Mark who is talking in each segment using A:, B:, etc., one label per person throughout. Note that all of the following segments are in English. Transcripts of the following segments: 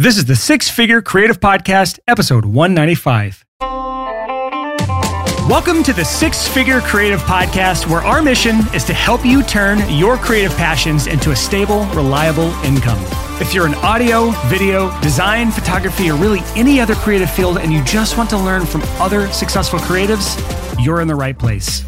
A: This is the Six Figure Creative Podcast, episode 195. Welcome to the Six Figure Creative Podcast, where our mission is to help you turn your creative passions into a stable, reliable income. If you're in audio, video, design, photography, or really any other creative field and you just want to learn from other successful creatives, you're in the right place.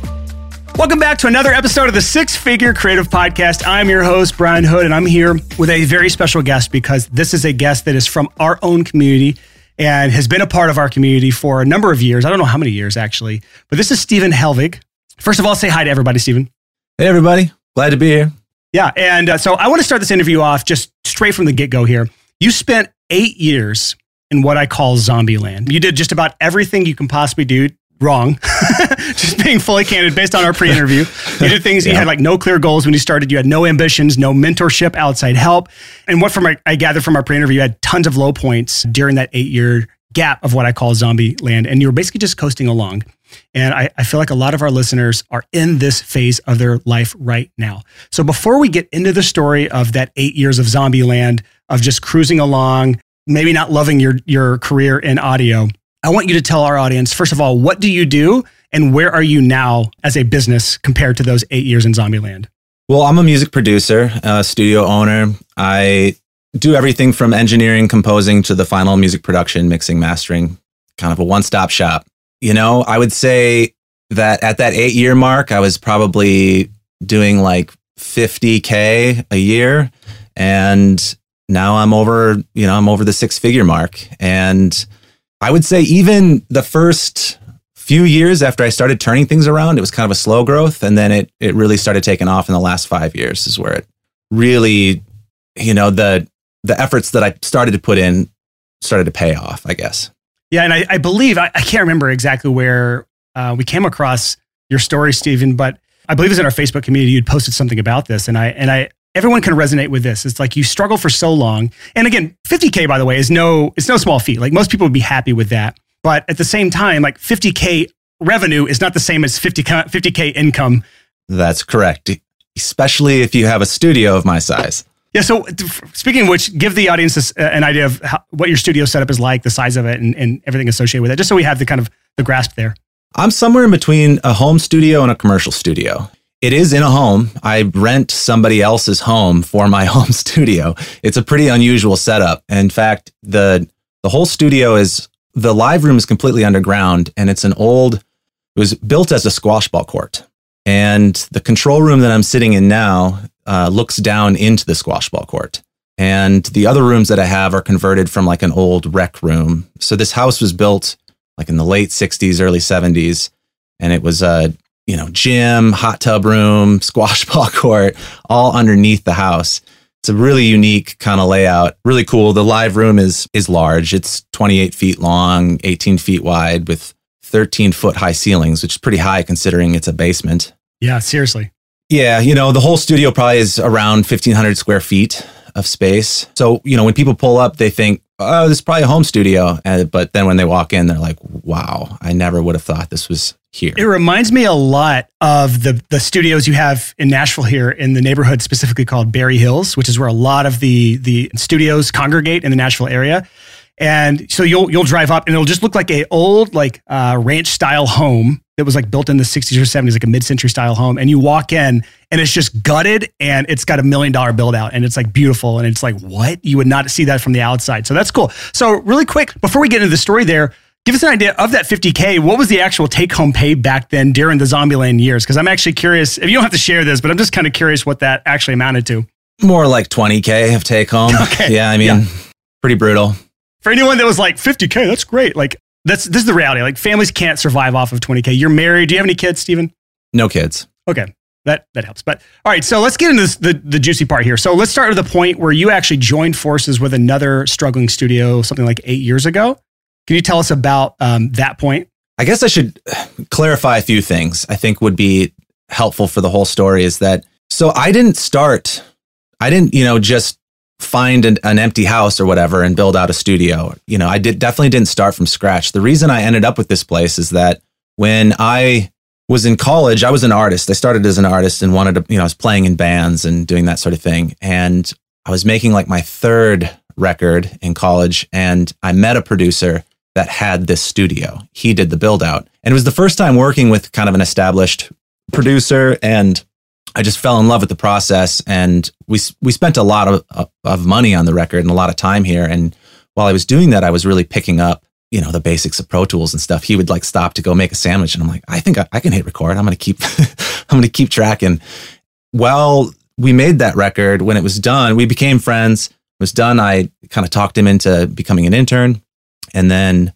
A: Welcome back to another episode of the Six Figure Creative Podcast. I'm your host, Brian Hood, and I'm here with a very special guest because this is a guest that is from our own community and has been a part of our community for a number of years. I don't know how many years actually, but this is Stephen Helvig. First of all, say hi to everybody, Stephen.
B: Hey, everybody. Glad to be here.
A: Yeah. And uh, so I want to start this interview off just straight from the get go here. You spent eight years in what I call zombie land. You did just about everything you can possibly do wrong. Just being fully candid based on our pre interview. You did things, yeah. you had like no clear goals when you started. You had no ambitions, no mentorship, outside help. And what from I gathered from our pre interview, you had tons of low points during that eight year gap of what I call zombie land. And you were basically just coasting along. And I, I, feel like a lot of our listeners are in this phase of their life right now. So before we get into the story of that eight years of zombie land, of just cruising along, maybe not loving your, your career in audio, I want you to tell our audience, first of all, what do you do and where are you now as a business compared to those eight years in Zombieland?
B: Well, I'm a music producer, a studio owner. I do everything from engineering, composing to the final music production, mixing, mastering, kind of a one stop shop. You know, I would say that at that eight year mark, I was probably doing like 50K a year. And now I'm over, you know, I'm over the six figure mark. And I would say even the first few years after I started turning things around, it was kind of a slow growth. And then it, it really started taking off in the last five years is where it really, you know, the, the efforts that I started to put in started to pay off, I guess.
A: Yeah. And I, I believe, I, I, can't remember exactly where uh, we came across your story, Stephen, but I believe it was in our Facebook community. You'd posted something about this. And I, and I, everyone can resonate with this. It's like you struggle for so long. And again, 50K, by the way, is no, it's no small feat. Like most people would be happy with that. But at the same time, like 50K revenue is not the same as 50, 50K income.
B: That's correct. Especially if you have a studio of my size.
A: Yeah. So speaking of which, give the audience this, uh, an idea of how, what your studio setup is like, the size of it, and, and everything associated with it, just so we have the kind of the grasp there.
B: I'm somewhere in between a home studio and a commercial studio. It is in a home. I rent somebody else's home for my home studio. It's a pretty unusual setup. In fact, the the whole studio is the live room is completely underground and it's an old it was built as a squash ball court. And the control room that I'm sitting in now uh, looks down into the squash ball court. And the other rooms that I have are converted from like an old rec room. So this house was built like in the late 60s, early 70s. And it was a you know, gym, hot tub room, squash ball court, all underneath the house. It's a really unique kind of layout. Really cool. The live room is is large. It's 28 feet long, 18 feet wide, with 13 foot high ceilings, which is pretty high considering it's a basement.
A: Yeah, seriously.
B: Yeah, you know, the whole studio probably is around 1,500 square feet of space. So, you know, when people pull up, they think, oh, this is probably a home studio. And, but then when they walk in, they're like, wow, I never would have thought this was here.
A: It reminds me a lot of the the studios you have in Nashville here in the neighborhood specifically called Berry Hills, which is where a lot of the the studios congregate in the Nashville area. And so you'll you'll drive up and it'll just look like a old like uh, ranch style home that was like built in the 60s or 70s, like a mid century style home. And you walk in and it's just gutted and it's got a million dollar build out and it's like beautiful and it's like what you would not see that from the outside. So that's cool. So really quick before we get into the story there, Give us an idea of that 50K. What was the actual take home pay back then during the Zombieland years? Because I'm actually curious. If you don't have to share this, but I'm just kind of curious what that actually amounted to.
B: More like 20K of take home. Okay. Yeah. I mean, yeah. pretty brutal.
A: For anyone that was like 50K, that's great. Like, that's this is the reality. Like, families can't survive off of 20K. You're married. Do you have any kids, Stephen?
B: No kids.
A: Okay. That, that helps. But all right, so let's get into this, the, the juicy part here. So let's start with the point where you actually joined forces with another struggling studio something like eight years ago. Can you tell us about um, that point?
B: I guess I should clarify a few things I think would be helpful for the whole story is that so I didn't start, I didn't, you know, just find an, an, empty house or whatever and build out a studio. You know, I did definitely didn't start from scratch. The reason I ended up with this place is that when I was in college, I was an artist. I started as an artist and wanted to, you know, I was playing in bands and doing that sort of thing. And I was making like my third record in college and I met a producer that had this studio. He did the build out. And it was the first time working with kind of an established producer and I just fell in love with the process and we we spent a lot of of money on the record and a lot of time here and while I was doing that I was really picking up you know the basics of pro tools and stuff. He would like stop to go make a sandwich and i'm like i think i, I can hit record. I'm gonna keep i'm gonna keep tracking. Well we made that record. When it was done we became friends. It was done. I kind of talked him into becoming an intern and then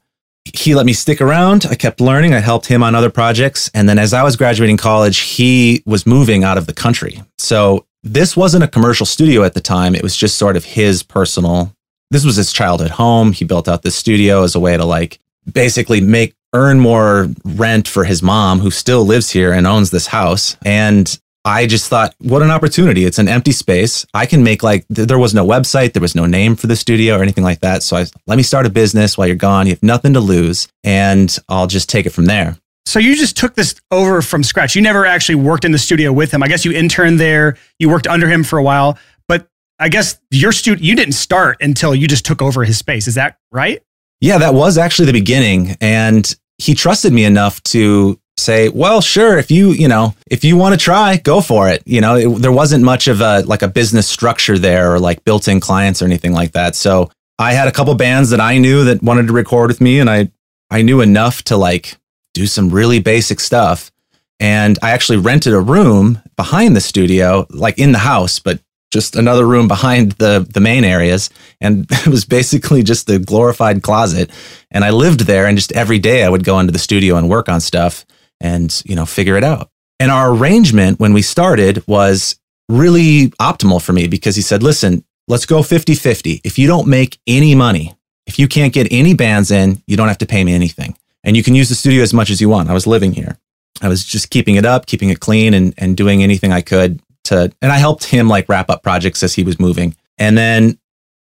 B: he let me stick around. I kept learning. I helped him on other projects. And then as i was graduating college he was moving out of the country. So this wasn't a commercial studio at the time. It was just sort of his personal. This was his childhood home. He built out this studio as a way to like basically make earn more rent for his mom who still lives here and owns this house. And I just thought, what an opportunity. It's an empty space. I can make like, th- there was no website, there was no name for the studio or anything like that. So I let me start a business while you're gone. You have nothing to lose and I'll just take it from there.
A: So you just took this over from scratch. You never actually worked in the studio with him. I guess you interned there, you worked under him for a while, but I guess your student, you didn't start until you just took over his space. Is that right?
B: Yeah, that was actually the beginning. And he trusted me enough to say, well, sure, if you, you know, if you want to try, go for it. You know, it, there wasn't much of a, like a business structure there or like built in clients or anything like that. So I had a couple bands that I knew that wanted to record with me and I, I knew enough to like do some really basic stuff. And I actually rented a room behind the studio, like in the house, but just another room behind the the main areas and it was basically just the glorified closet and I lived there and just every day I would go into the studio and work on stuff and you know figure it out. And our arrangement when we started was really optimal for me because he said, "Listen, let's go 50-50. If you don't make any money, if you can't get any bands in, you don't have to pay me anything. And you can use the studio as much as you want." I was living here. I was just keeping it up, keeping it clean and and doing anything I could to, and I helped him like wrap up projects as he was moving. And then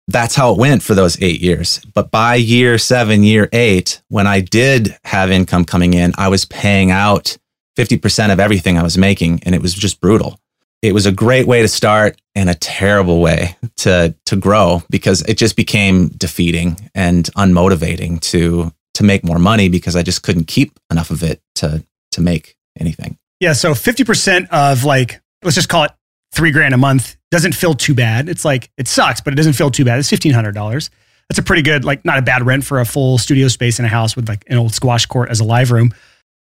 B: that's how it went for those eight years. But by year seven, year eight, when I did have income coming in, I was paying out 50% of everything I was making. And it was just brutal. It was a great way to start and a terrible way to, to grow because it just became defeating and unmotivating to, to make more money because I just couldn't keep enough of it to, to make anything.
A: Yeah. So 50% of like let's just call it three grand a month doesn't feel too bad. It's like it sucks, but it doesn't feel too bad. It's fifteen hundred dollars. That's a pretty good, like not a bad rent for a full studio space in a house with like an old squash court as a live room.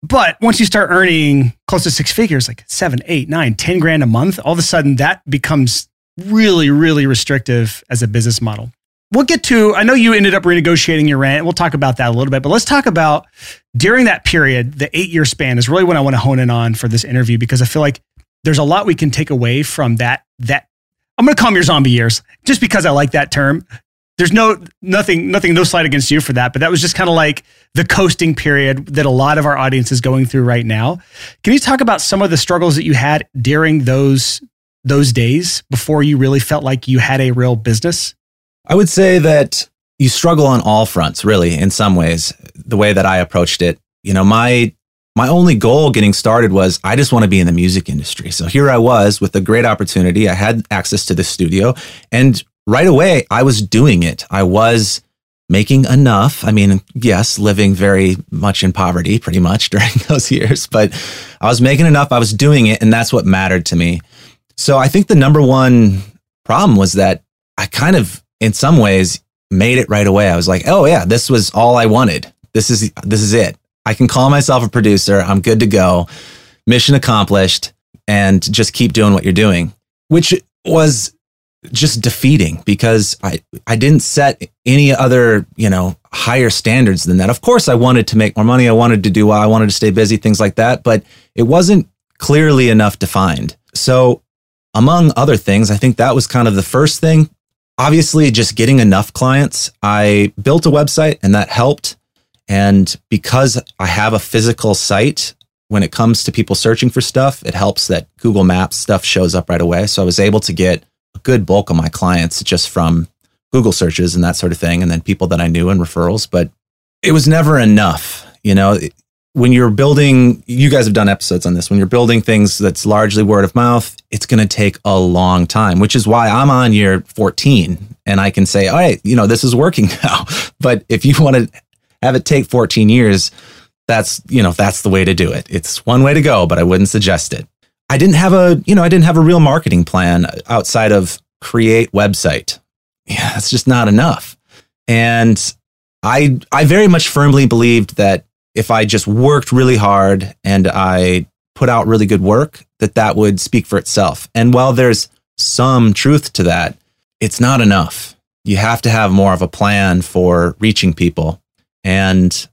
A: But once you start earning close to six figures, like seven, eight, nine, ten grand a month, all of a sudden that becomes really, really restrictive as a business model. We'll get to, I know you ended up renegotiating your rent. We'll talk about that a little bit, but let's talk about during that period, the eight year span is really what I want to hone in on for this interview because I feel like there's a lot we can take away from that that I'm going to call them your zombie years just because I like that term. There's no nothing nothing no slight against you for that, but that was just kind of like the coasting period that a lot of our audience is going through right now. Can you talk about some of the struggles that you had during those those days before you really felt like you had a real business?
B: I would say that you struggle on all fronts, really, in some ways. The way that I approached it, you know, my my only goal getting started was I just want to be in the music industry. So here I was with a great opportunity. I had access to the studio and right away I was doing it. I was making enough. I mean, yes, living very much in poverty pretty much during those years, but I was making enough. I was doing it and that's what mattered to me. So I think the number one problem was that I kind of in some ways made it right away. I was like, "Oh yeah, this was all I wanted. This is this is it. I can call myself a producer. I'm good to go. Mission accomplished and just keep doing what you're doing, which was just defeating because I, I didn't set any other, you know, higher standards than that. Of course, I wanted to make more money. I wanted to do well. I wanted to stay busy, things like that, but it wasn't clearly enough defined. So, among other things, I think that was kind of the first thing. Obviously, just getting enough clients. I built a website and that helped. And because I have a physical site, when it comes to people searching for stuff, it helps that Google Maps stuff shows up right away. So I was able to get a good bulk of my clients just from Google searches and that sort of thing, and then people that I knew and referrals. But it was never enough. You know, when you're building, you guys have done episodes on this. When you're building things that's largely word of mouth, it's going to take a long time, which is why I'm on year 14 and I can say, all right, you know, this is working now. But if you want to have it take 14 years, that's, you know, that's the way to do it. It's one way to go, but I wouldn't suggest it. I didn't have a, you know, I didn't have a real marketing plan outside of create website. Yeah, that's just not enough. And I I very much firmly believed that if I just worked really hard and I put out really good work, that that would speak for itself. And while there's some truth to that, it's not enough. You have to have more of a plan for reaching people. And,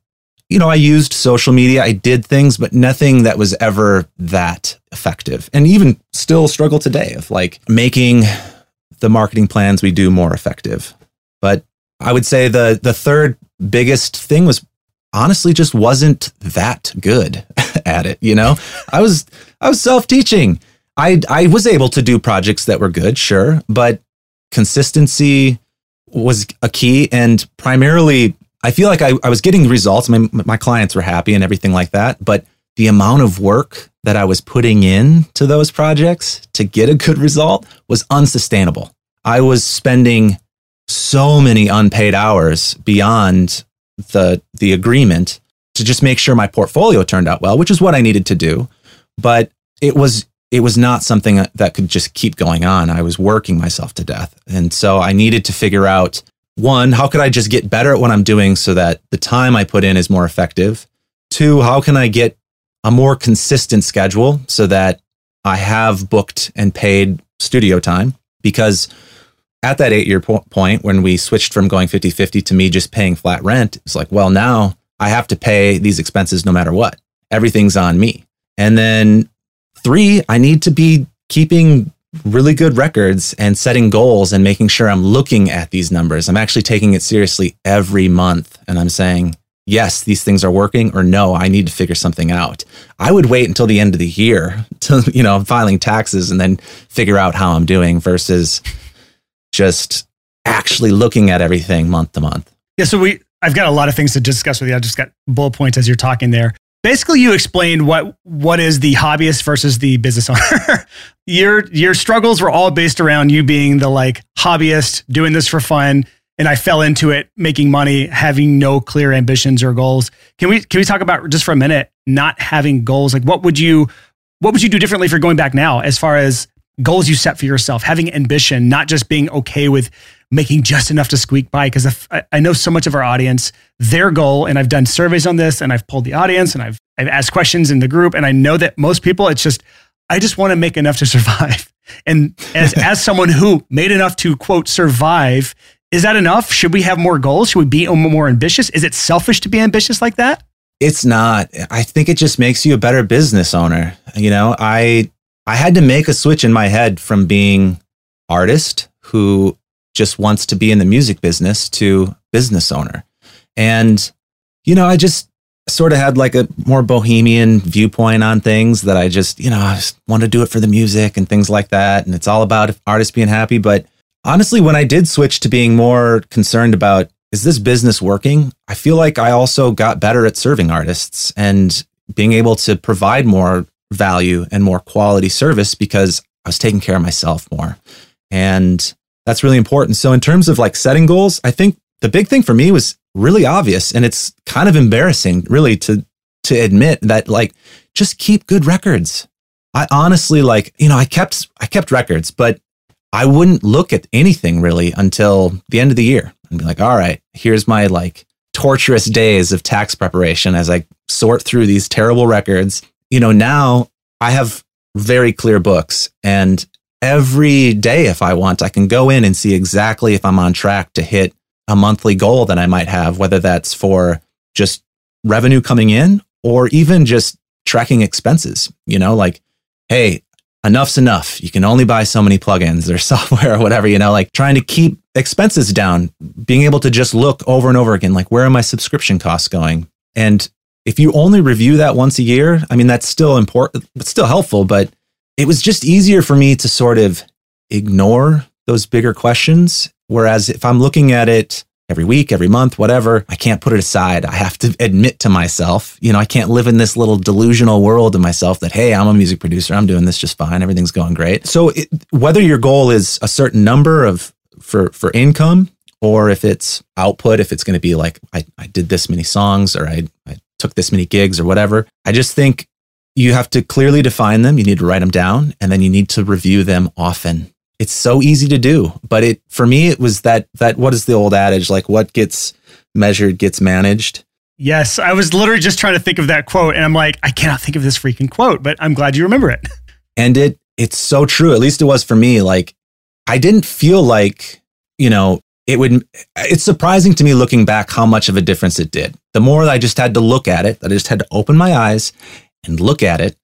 B: you know, I used social media, I did things, but nothing that was ever that effective. And even still struggle today of like making the marketing plans we do more effective. But I would say the the third biggest thing was honestly just wasn't that good at it. You know, I was I was self teaching. I I was able to do projects that were good, sure, but consistency was a key, and primarily, I feel like I, I was getting results. My my clients were happy and everything like that, but the amount of work that I was putting in to those projects to get a good result was unsustainable. I was spending so many unpaid hours beyond the the agreement to just make sure my portfolio turned out well, which is what I needed to do. But it was it was not something that could just keep going on. I was working myself to death. And so I needed to figure out one, how could I just get better at what I'm doing so that the time I put in is more effective? Two, how can I get a more consistent schedule so that I have booked and paid studio time? Because at that eight year po- point when we switched from going 50 50 to me just paying flat rent, it's like, well, now I have to pay these expenses no matter what. Everything's on me. And then three, I need to be keeping really good records and setting goals and making sure I'm looking at these numbers. I'm actually taking it seriously every month and I'm saying, yes, these things are working or no, I need to figure something out. I would wait until the end of the year to, you know, filing taxes and then figure out how I'm doing versus just actually looking at everything month to month.
A: Yeah. So we, I've got a lot of things to discuss with you. I just got bullet points as you're talking there. Basically, you explained what what is the hobbyist versus the business owner. your your struggles were all based around you being the like hobbyist, doing this for fun, and I fell into it making money, having no clear ambitions or goals. Can we can we talk about just for a minute not having goals? Like, what would you what would you do differently if you're going back now, as far as goals you set for yourself, having ambition, not just being okay with making just enough to squeak by. Because I know so much of our audience, their goal, and I've done surveys on this, and I've pulled the audience, and I've I've asked questions in the group, and I know that most people, it's just I just want to make enough to survive. And as as someone who made enough to quote survive, is that enough? Should we have more goals? Should we be more ambitious? Is it selfish to be ambitious like that?
B: It's not. I think it just makes you a better business owner. You know, I I had to make a switch in my head from being artist who just wants to be in the music business to business owner. And, you know, I just sort of had like a more bohemian viewpoint on things that I just, you know, I just want to do it for the music and things like that. And it's all about artists being happy. But honestly, when I did switch to being more concerned about, is this business working? I feel like I also got better at serving artists and being able to provide more value and more quality service because I was taking care of myself more. And that's really important. So in terms of like setting goals, I think the big thing for me was really obvious and it's kind of embarrassing really to to admit that like just keep good records. I honestly like, you know, I kept I kept records, but I wouldn't look at anything really until the end of the year and be like, all right, here's my like torturous days of tax preparation as I sort through these terrible records you know, now I have very clear books and every day if I want, I can go in and see exactly if I'm on track to hit a monthly goal that I might have, whether that's for just revenue coming in or even just tracking expenses, you know, like, hey, enough's enough. You can only buy so many plugins or software or whatever, you know, like trying to keep expenses down, being able to just look over and over again, like, where are my subscription costs going? And if you only review that once a year, I mean, that's still important, it's still helpful, but it was just easier for me to sort of ignore those bigger questions. Whereas if I'm looking at it every week, every month, whatever. I can't put it aside. I have to admit to myself, you know, I can't live in this little delusional world of myself that, hey, I'm a music producer. I'm doing this just fine. Everything's going great. So it, whether your goal is a certain number of for for income or if it's output, if it's going to be like I, I did this many songs or I, I took this many gigs or whatever, I just think you have to clearly define them. You need to write them down and then you need to review them often. It's so easy to do but it for me it was that that what is the old adage? Like what gets measured gets managed.
A: Yes i was literally just trying to think of that quote and i'm like i cannot think of this freaking quote but i'm glad you remember it.
B: And it it's so true. At least it was for me. Like i didn't feel like you know it would it's surprising to me looking back how much of a difference it did. The more i just had to look at it i just had to open my eyes and look at it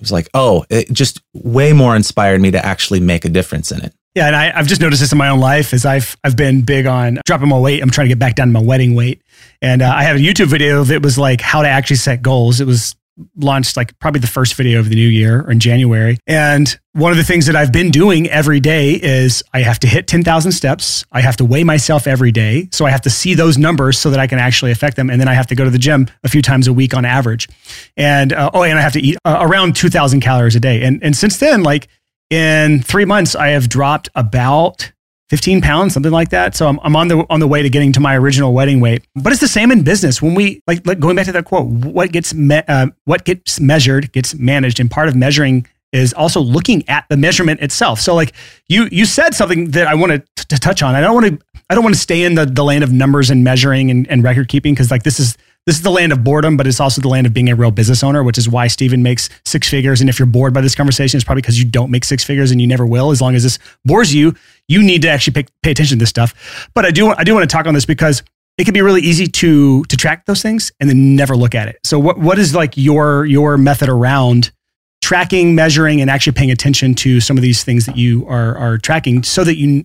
B: it was like, oh, it just way more inspired me to actually make a difference in it.
A: Yeah, and I, have just noticed this in my own life as I've I've been big on dropping my weight. I'm trying to get back down to my wedding weight, and uh, I have a YouTube video that was like how to actually set goals. It was launched like probably the first video of the new year or in January. And one of the things that I've been doing every day is I have to hit 10,000 steps. I have to weigh myself every day. So I have to see those numbers so that I can actually affect them. And then I have to go to the gym a few times a week on average. And uh, oh, and I have to eat uh, around 2,000 calories a day. And, and since then, like in three months, I have dropped about 15 pounds, something like that. So I'm, I'm on the on the way to getting to my original wedding weight. But it's the same in business. When we like, like going back to that quote, what gets me, uh, what gets measured gets managed, and part of measuring is also looking at the measurement itself. So like you you said something that I wanted to touch on. I don't want to I don't want to stay in the the land of numbers and measuring and, and record keeping because like this is this is the land of boredom, but it's also the land of being a real business owner, which is why Stephen makes six figures. And if you're bored by this conversation, it's probably because you don't make six figures and you never will. As long as this bores you, you need to actually pay, pay attention to this stuff. But I do I do want to talk on this because it can be really easy to to track those things and then never look at it. So what what is like your your method around tracking, measuring, and actually paying attention to some of these things that you are are tracking so that you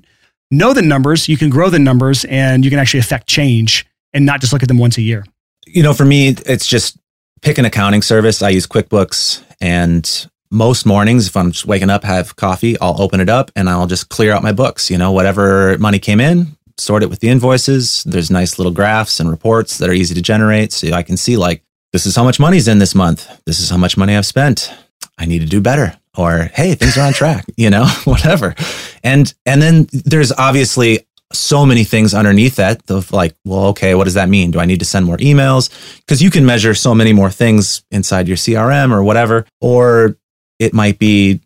A: know the numbers, you can grow the numbers, and you can actually affect change and not just look at them once a year
B: you know, for me, it's just pick an accounting service. I use QuickBooks and most mornings, if I'm just waking up, have coffee, I'll open it up and I'll just clear out my books. You know, whatever money came in, sort it with the invoices. There's nice little graphs and reports that are easy to generate. So I can see like, this is how much money's in this month. This is how much money I've spent. I need to do better. Or, hey, things are on track, you know, whatever. And and then there's obviously so many things underneath that of like, well, okay, what does that mean? Do I need to send more emails? Because you can measure so many more things inside your CRM or whatever. Or it might be,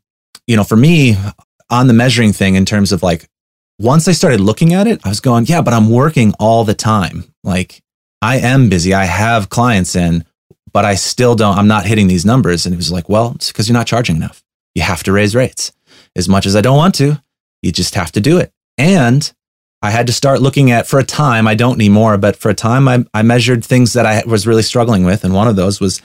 B: you know, for me on the measuring thing in terms of like, once I started looking at it, I was going, yeah, but I'm working all the time. Like I am busy. I have clients in, but I still don't, I'm not hitting these numbers. And it was like, well, it's because you're not charging enough. You have to raise rates. As much as I don't want to, you just have to do it. And I had to start looking at for a time, I don't need more, but for a time I, I measured things that I was really struggling with. And one of those was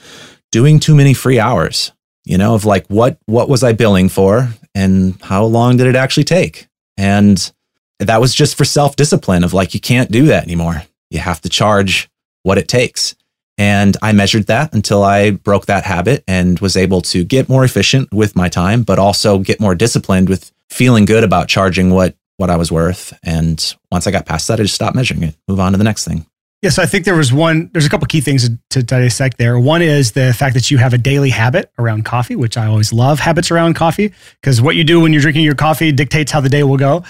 B: doing too many free hours, you know, of like what what was I billing for and how long did it actually take? And that was just for self-discipline of like you can't do that anymore. You have to charge what it takes. And I measured that until I broke that habit and was able to get more efficient with my time, but also get more disciplined with feeling good about charging what what I was worth. And once I got past that, I just stopped measuring it, move on to the next thing.
A: Yeah, so I think there was one, there's a couple key things to, to, dissect there. One is the fact that you have a daily habit around coffee, which I always love habits around coffee, because what you do when you're drinking your coffee dictates how the day will go.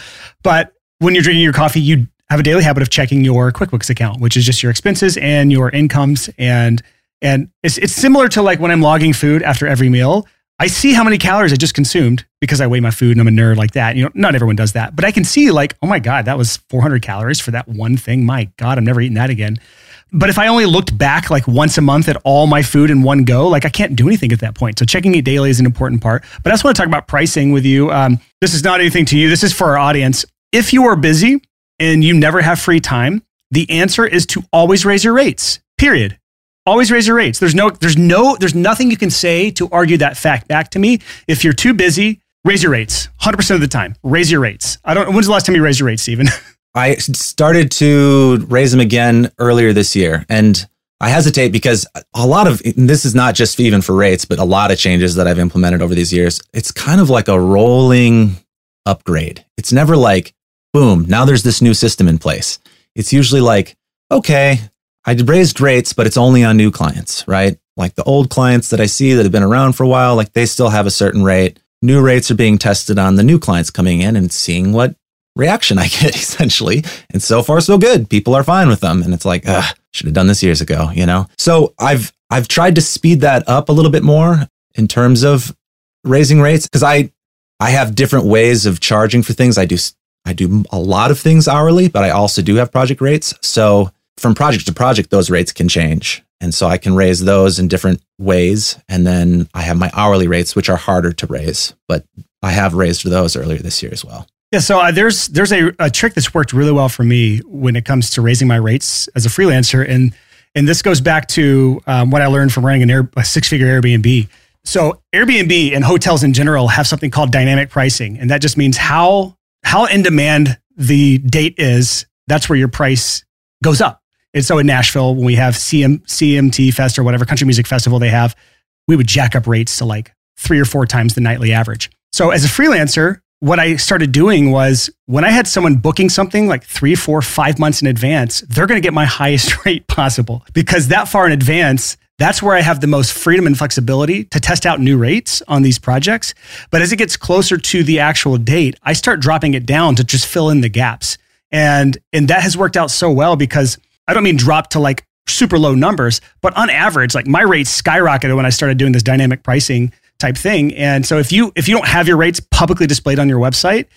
A: But when you're drinking your coffee, you have a daily habit of checking your QuickBooks account, which is just your expenses and your incomes. And and it's, it's similar to like when I'm logging food after every meal. I see how many calories I just consumed because I weigh my food and I'm a nerd like that. You know, not everyone does that, but I can see like, oh my God, that was 400 calories for that one thing. My God, I'm never eating that again. But if I only looked back like once a month at all my food in one go, like I can't do anything at that point. So checking it daily is an important part. But I just want to talk about pricing with you. Um, this is not anything to you. This is for our audience. If you are busy and you never have free time, the answer is to always raise your rates. Period. Always raise your rates. There's no, there's no, there's nothing you can say to argue that fact back to me. If you're too busy, raise your rates. 100% of the time, raise your rates. I don't, when's the last time you raised your rates, Stephen?
B: I started to raise them again earlier this year. And I hesitate because a lot of this is not just even for rates, but a lot of changes that I've implemented over these years. It's kind of like a rolling upgrade. It's never like, boom, now there's this new system in place. it's usually like, okay, I raised rates, but it's only on new clients, right? Like the old clients that I see that have been around for a while, like they still have a certain rate. New rates are being tested on the new clients coming in and seeing what reaction I get essentially. And so far, so good. People are fine with them. And it's like, ugh, should have done this years ago, you know? So I've, I've tried to speed that up a little bit more in terms of raising rates because I, I have different ways of charging for things. I do, I do a lot of things hourly, but I also do have project rates. So from project to project, those rates can change. And so I can raise those in different ways. And then I have my hourly rates, which are harder to raise, but I have raised those earlier this year as well.
A: Yeah, so uh, there's there's a, a trick that's worked really well for me when it comes to raising my rates as a freelancer, and and this goes back to um, what I learned from running an Air, a six figure Airbnb. So Airbnb and hotels in general have something called dynamic pricing, and that just means how how in demand the date is. That's where your price goes up. And so in Nashville, when we have CM, CMT Fest or whatever country music festival they have, we would jack up rates to like three or four times the nightly average. So as a freelancer, what I started doing was when I had someone booking something like three, four, five months in advance, they're going to get my highest rate possible because that far in advance, that's where I have the most freedom and flexibility to test out new rates on these projects. But as it gets closer to the actual date, I start dropping it down to just fill in the gaps. And, and that has worked out so well because I don't mean drop to like super low numbers, but on average, like my rates skyrocketed when I started doing this dynamic pricing type thing. And so if you if you don't have your rates publicly displayed on your website,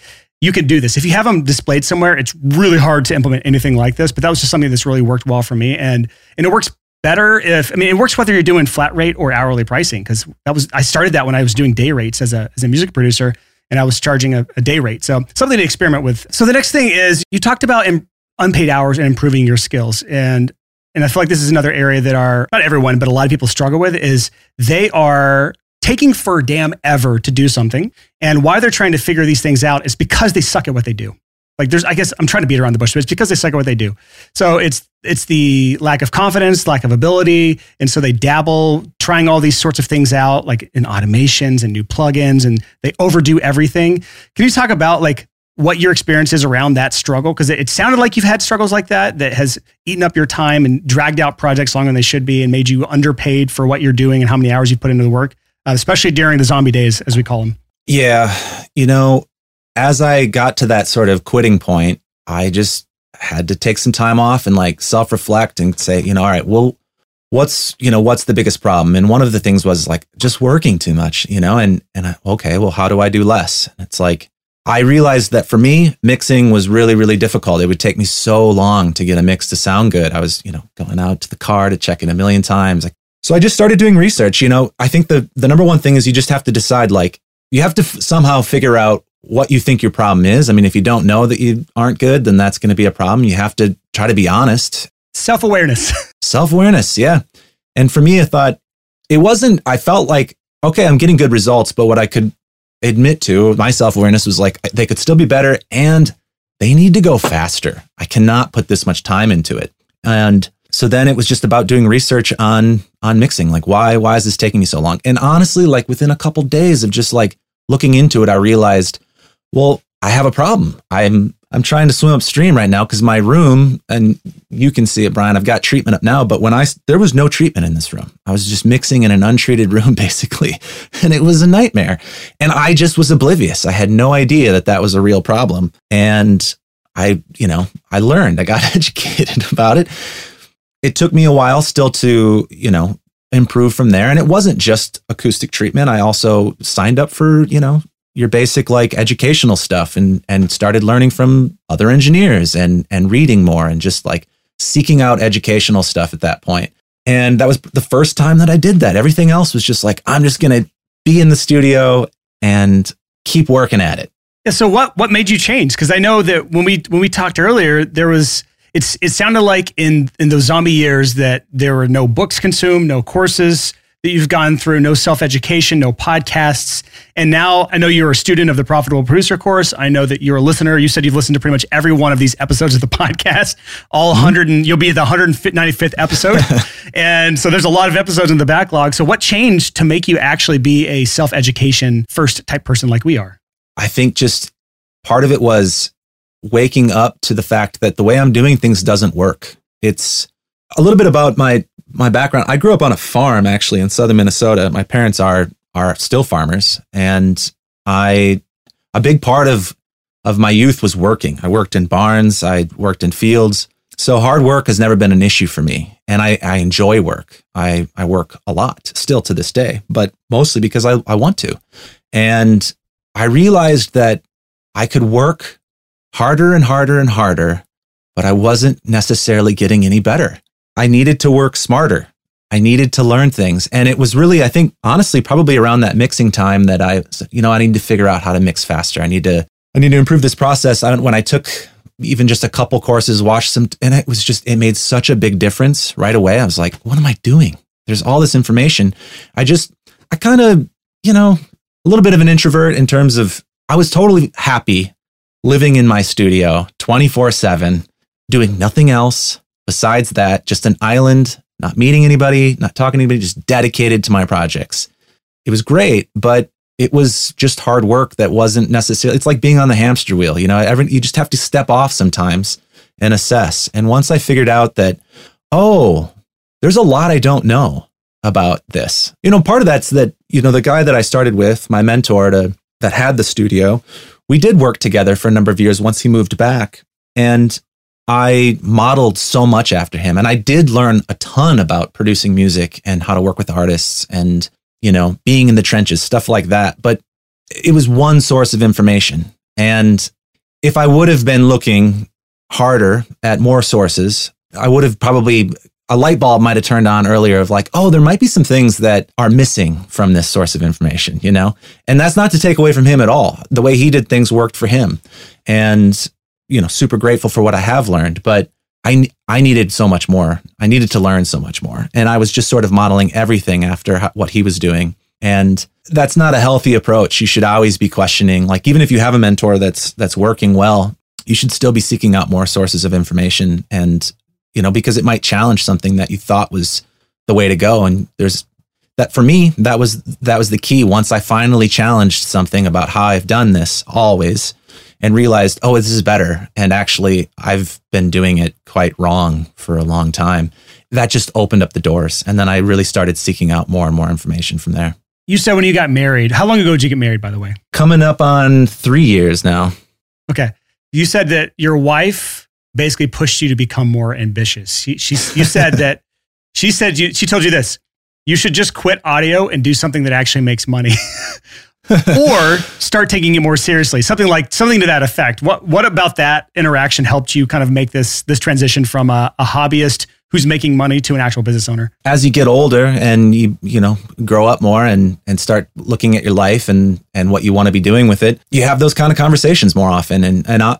A: you can do this. If you have them displayed somewhere, it's really hard to implement anything like this. But that was just something that's really worked well for me, and and it works better if I mean it works whether you're doing flat rate or hourly pricing because that was I started that when I was doing day rates as a as a music producer and I was charging a, a day rate. So something to experiment with. So the next thing is you talked about in, unpaid hours and improving your skills and and I feel like this is another area that are not everyone, but a lot of people struggle with is they are taking for damn ever to do something. And why they're trying to figure these things out is because they suck at what they do. Like there's, I guess I'm trying to beat around the bush, but it's because they suck at what they do. So it's it's the lack of confidence, lack of ability, and so they dabble trying all these sorts of things out, like in automations and new plugins, and they overdo everything. Can you talk about like what your experience is around that struggle? Because it, it sounded like you've had struggles like that that has eaten up your time and dragged out projects longer than they should be, and made you underpaid for what you're doing and how many hours you put into the work uh, especially during the zombie days, as we call them.
B: Yeah. You know, as I got to that sort of quitting point, I just had to take some time off and like self reflect and say, you know, all right, well, what's, you know, what's the biggest problem? And one of the things was like just working too much, you know, and, and I, okay, well, how do I do less? and it's like, I realized that for me, mixing was really, really difficult. It would take me so long to get a mix to sound good. I was, you know, going out to the car to check it a million times. So I just started doing research. You know, I think the the number one thing is you just have to decide like you have to f- somehow figure out what you think your problem is. I mean, if you don't know that you aren't good, then that's going to be a problem. You have to try to be honest.
A: Self awareness.
B: Self awareness, yeah. And for me, I thought it wasn't. I felt like okay, I'm getting good results, but what I could admit to my self awareness was like they could still be better, and they need to go faster. I cannot put this much time into it, and so then it was just about doing research on on mixing. Like why why is this taking me so long? And honestly like within a couple days of just like looking into it i realized well i have a problem. I'm i'm trying to swim upstream right now because my room and you can see it brian i've got treatment up now but when i there was no treatment in this room. I was just mixing in an untreated room basically and it was a nightmare. And i just was oblivious. I had no idea that that was a real problem. And i you know i learned. I got educated about it. It took me a while still to, you know, improve from there. And it wasn't just acoustic treatment. I also signed up for, you know, your basic like educational stuff and and started learning from other engineers and and reading more and just like seeking out educational stuff at that point. And that was the first time that I did that. Everything else was just like I'm just going to be in the studio and keep working at it.
A: Yeah, so what what made you change? Cuz I know that when we when we talked earlier there was it's it sounded like in in those zombie years that there were no books consumed, no courses that you've gone through, no self education, no podcasts. And now I know you're a student of the Profitable Producer course. I know that you're a listener. You said you've listened to pretty much every one of these episodes of the podcast, all mm-hmm. 100, and you'll be at the 195th episode. and so there's a lot of episodes in the backlog. So, what changed to make you actually be a self education first type person like we are?
B: I think just part of it was waking up to the fact that the way I'm doing things doesn't work. It's a little bit about my my background. I grew up on a farm actually in southern Minnesota. My parents are are still farmers and I a big part of of my youth was working. I worked in barns, I worked in fields. So hard work has never been an issue for me. And I, I enjoy work. I, I work a lot still to this day, but mostly because I, I want to. And I realized that I could work harder and harder and harder, but I wasn't necessarily getting any better. I needed to work smarter. I needed to learn things. And it was really, I think, honestly, probably around that mixing time that I, you know, I need to figure out how to mix faster. I need to, I need to improve this process. I, when I took even just a couple courses, watched some, and it was just, it made such a big difference right away. I was like, what am I doing? There's all this information. I just, I kind of, you know, a little bit of an introvert in terms of, I was totally happy living in my studio 24 7, doing nothing else besides that, just an island, not meeting anybody, not talking to anybody, just dedicated to my projects. It was great, but it was just hard work that wasn't necessarily it's like being on the hamster wheel you know? Every, you just have to step off sometimes and assess. And once i figured out that oh there's a lot i don't know about this. You know part of that's that you know the guy that i started with my mentor to, that had the studio we did work together for a number of years once he moved back. And i modeled so much after him and i did learn a ton about producing music and how to work with artists and you know, being in the trenches, stuff like that. But it was one source of information. And if I would have been looking harder at more sources, I would have probably a light bulb might have turned on earlier of like, oh, there might be some things that are missing from this source of information, you know? And that's not to take away from him at all. The way he did things worked for him. And, you know, super grateful for what I have learned. But I, I needed so much more. I needed to learn so much more. And I was just sort of modeling everything after what he was doing. And that's not a healthy approach. You should always be questioning, like even if you have a mentor that's that's working well, you should still be seeking out more sources of information and you know, because it might challenge something that you thought was the way to go and there's that for me that was that was the key once I finally challenged something about how I've done this always and realized, oh, this is better. And actually, I've been doing it quite wrong for a long time. That just opened up the doors. And then I really started seeking out more and more information from there.
A: You said when you got married, how long ago did you get married, by the way?
B: Coming up on three years now.
A: Okay. You said that your wife basically pushed you to become more ambitious. She, she you said that she said you, she told you this you should just quit audio and do something that actually makes money. or start taking it more seriously. Something like something to that effect. What what about that interaction helped you kind of make this this transition from a, a hobbyist who's making money to an actual business owner?
B: As you get older and you you know grow up more and and start looking at your life and and what you want to be doing with it, you have those kind of conversations more often. And and I,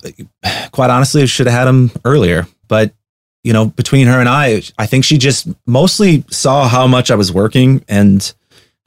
B: quite honestly, I should have had them earlier, but. You know, between her and I, I think she just mostly saw how much I was working and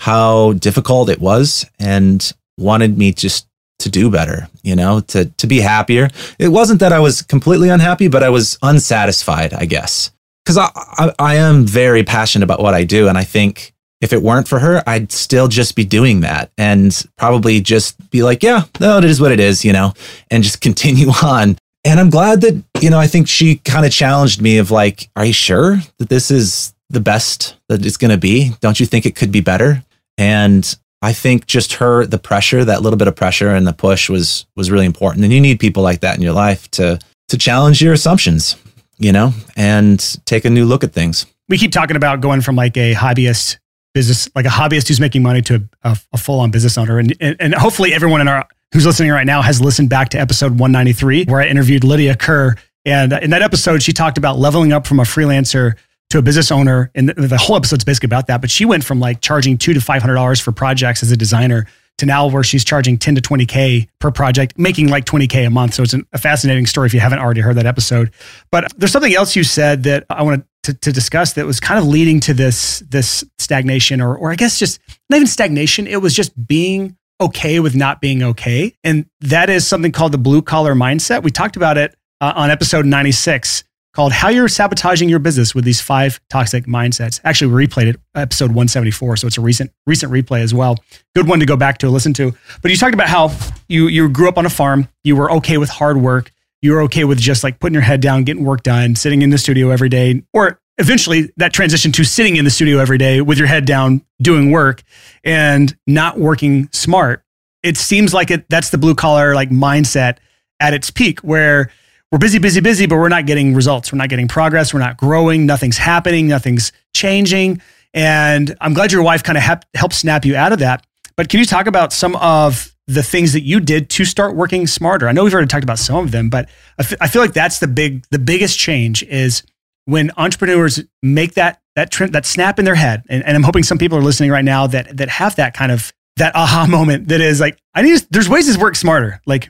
B: how difficult it was and wanted me just to do better, you know, to to be happier. It wasn't that I was completely unhappy, but I was unsatisfied, I guess. Cuz I, I, I am very passionate about what I do and I think if it weren't for her, I'd still just be doing that and probably just be like, yeah, no, it is what it is, you know, and just continue on. And I'm glad that, you know, I think she kind of challenged me of like, are you sure that this is the best that it's going to be? Don't you think it could be better? And I think just her, the pressure, that little bit of pressure and the push was was really important. And you need people like that in your life to to challenge your assumptions, you know, and take a new look at things.
A: We keep talking about going from like a hobbyist business, like a hobbyist who's making money to a, a full on business owner. And, and and hopefully everyone in our who's listening right now has listened back to episode 193 where I interviewed Lydia Kerr. And in that episode, she talked about leveling up from a freelancer to a business owner, and the, whole episode's basically about that. But she went from like charging two to five hundred dollars for projects as a designer to now where she's charging 10 to 20K per project, making like 20K a month. So it's an, a fascinating story if you haven't already heard that episode. But there's something else you said that I wanted to, to discuss that was kind of leading to this, this stagnation, or, or I guess just not even stagnation. It was just being okay with not being okay. And that is something called the blue collar mindset. We talked about it uh, on episode 96 called How You're Sabotaging Your Business with These Five Toxic Mindsets. Actually, we replayed it, episode 174. So it's a recent, recent replay as well. Good one to go back to listen to. But you talked about how you, you grew up on a farm, you were okay with hard work, you were okay with just like putting your head down, getting work done, sitting in the studio every day, or eventually that transition to sitting in the studio every day with your head down, doing work and not working smart. It seems like it that's the blue collar like mindset at its peak where we're busy, busy, busy, but we're not getting results. We're not getting progress. We're not growing. Nothing's happening. Nothing's changing. And I'm glad your wife kind of helped snap you out of that. But can you talk about some of the things that you did to start working smarter? I know we've already talked about some of them, but I, f- I feel like that's the big, the biggest change is when entrepreneurs make that that trend, that snap in their head. And, and I'm hoping some people are listening right now that that have that kind of that aha moment that is like, I need. To, there's ways to work smarter. Like,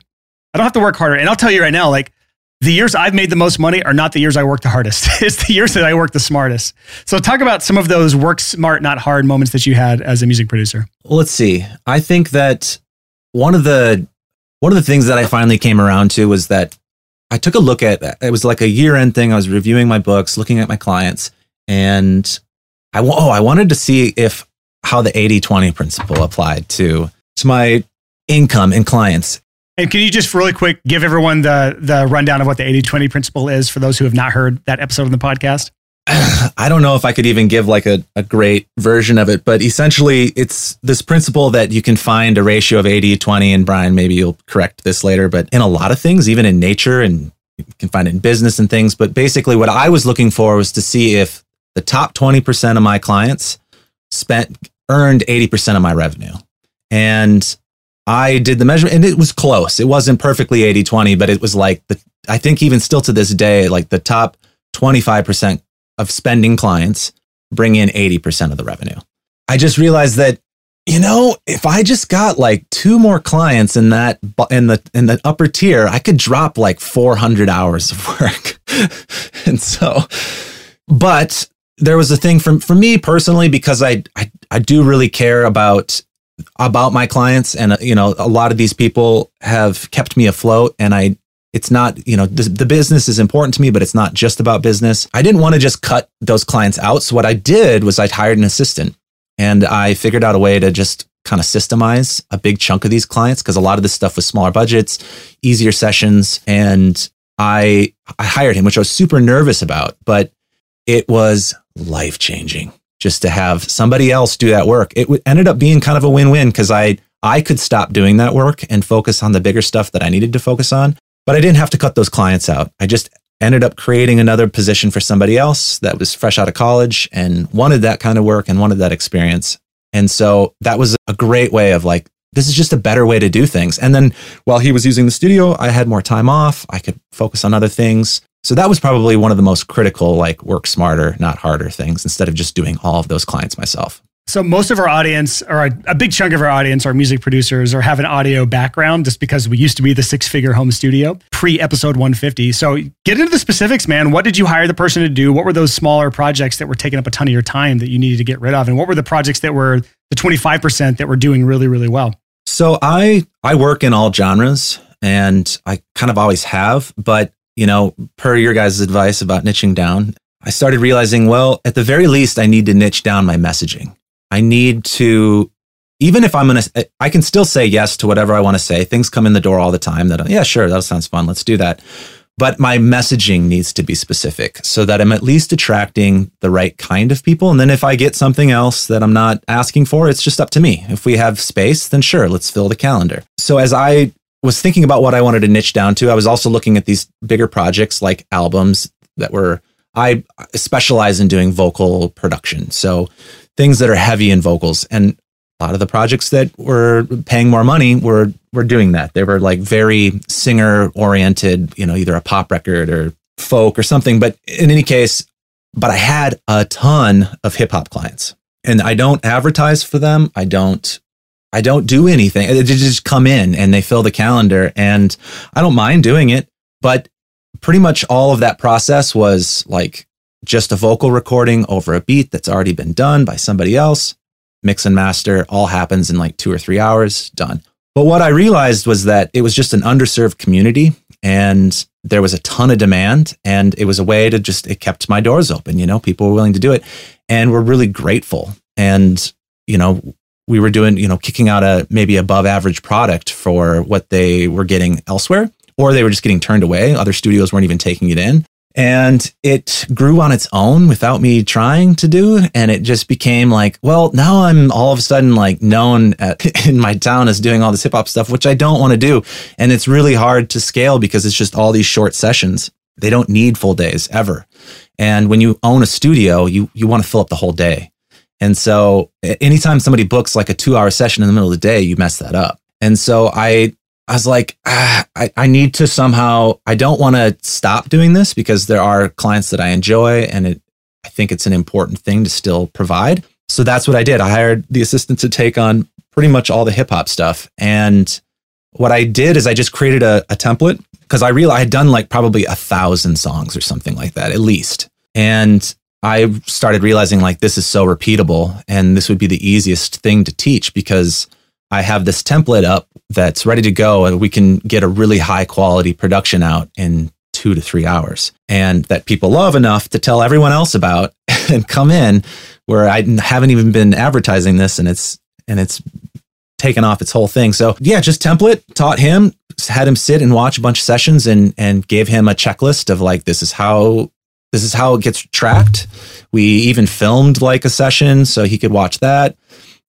A: I don't have to work harder. And I'll tell you right now, like the years I've made the most money are not the years I work the hardest. it's the years that I work the smartest. So talk about some of those work smart, not hard moments that you had as a music producer.
B: Well, let's see. I think that one of the one of the things that I finally came around to was that I took a look at it was like a year end thing. I was reviewing my books, looking at my clients, and I oh, I wanted to see if how the 80-20 principle applied to to my income and clients.
A: And can you just really quick give everyone the the rundown of what the 80-20 principle is for those who have not heard that episode of the podcast?
B: I don't know if I could even give like a, a great version of it, but essentially it's this principle that you can find a ratio of 80 20. And Brian, maybe you'll correct this later, but in a lot of things, even in nature and you can find it in business and things. But basically, what I was looking for was to see if the top 20% of my clients spent earned 80% of my revenue. And I did the measurement and it was close. It wasn't perfectly 80 20, but it was like the, I think even still to this day, like the top 25% of spending clients bring in 80% of the revenue. I just realized that, you know, if I just got like two more clients in that, in the, in the upper tier, I could drop like 400 hours of work. and so, but there was a thing for, for me personally, because I, I, I do really care about about my clients and uh, you know a lot of these people have kept me afloat and i it's not you know the, the business is important to me but it's not just about business. I didn't want to just cut those clients out so what i did was i hired an assistant and i figured out a way to just kind of systemize a big chunk of these clients because a lot of this stuff was smaller budgets easier sessions and i i hired him which i was super nervous about but it was life changing just to have somebody else do that work. It ended up being kind of a win-win because I I could stop doing that work and focus on the bigger stuff that I needed to focus on, but I didn't have to cut those clients out. I just ended up creating another position for somebody else that was fresh out of college and wanted that kind of work and wanted that experience. And so that was a great way of like this is just a better way to do things. And then while he was using the studio, I had more time off. I could focus on other things. So that was probably one of the most critical, like work smarter, not harder things instead of just doing all of those clients myself.
A: So most of our audience, or a, a, big chunk of our audience, are music producers or have an audio background, just because we used to be the six-figure home studio pre episode 150. So get into the specifics, man. What did you hire the person to do? What were those smaller projects that were taking up a ton of your time that you needed to get rid of, and what were the projects that were the 25% that were doing really, really well?
B: So I I work in all genres, and I kind of always have, but you know, per your guys' advice about niching down, I started realizing, well, at the very least, I need to niche down my messaging. I need to, even if I'm going to, I can still say yes to whatever I want to say. Things come in the door all the time that, yeah, sure, that sounds fun. Let's do that. But my messaging needs to be specific so that I'm at least attracting the right kind of people. And then if I get something else that I'm not asking for, it's just up to me. If we have space, then sure, let's fill the calendar. So as I was thinking about what I wanted to niche down to. I was also looking at these bigger projects like albums that were I specialize in doing vocal production. So things that are heavy in vocals and a lot of the projects that were paying more money were were doing that. They were like very singer oriented, you know, either a pop record or folk or something, but in any case, but I had a ton of hip hop clients. And I don't advertise for them. I don't I don't do anything. They just come in and they fill the calendar and I don't mind doing it, but pretty much all of that process was like just a vocal recording over a beat that's already been done by somebody else. Mix and master all happens in like two or three hours, done. But what I realized was that it was just an underserved community and there was a ton of demand and it was a way to just, it kept my doors open. You know, people were willing to do it and we're really grateful. And, you know, we were doing, you know, kicking out a maybe above average product for what they were getting elsewhere. or they were just getting turned away. Other studios weren't even taking it in. And it grew on its own without me trying to do. And it just became like, well, now I'm all of a sudden like known at, in my town as doing all this hip hop stuff, which I don't want to do. And it's really hard to scale because it's just all these short sessions. They don't need full days ever. And when you own a studio, you, you want to fill up the whole day. And so anytime somebody books like a two hour session in the middle of the day, you mess that up. And so I I was like, ah, I, I need to somehow, I don't want to stop doing this because there are clients that I enjoy and it, I think it's an important thing to still provide. So that's what I did. I hired the assistant to take on pretty much all the hip hop stuff. And what I did is I just created a, a template because I realized I had done like probably a thousand songs or something like that, at least. And I started realizing like this is so repeatable and this would be the easiest thing to teach because I have this template up that's ready to go and we can get a really high quality production out in two to three hours and that people love enough to tell everyone else about and come in where I haven't even been advertising this and it's and it's taken off its whole thing. So yeah, just template, taught him, had him sit and watch a bunch of sessions and and gave him a checklist of like this is how this is how it gets tracked. We even filmed like a session so he could watch that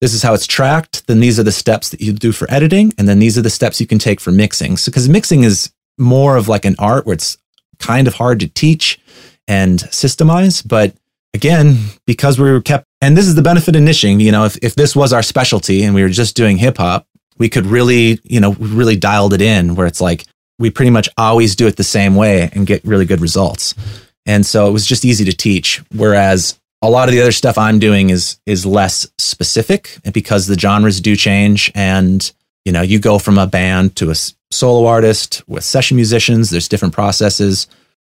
B: this is how it's tracked. Then these are the steps that you do for editing. And then these are the steps you can take for mixing. So, because mixing is more of like an art where it's kind of hard to teach and systemize. But again, because we were kept, and this is the benefit of niching, you know, if, if this was our specialty and we were just doing hip hop, we could really, you know, really dialed it in where it's like we pretty much always do it the same way and get really good results. And so it was just easy to teach. Whereas a lot of the other stuff I'm doing is is less specific because the genres do change. And you know you go from a band to a solo artist with session musicians there's different processes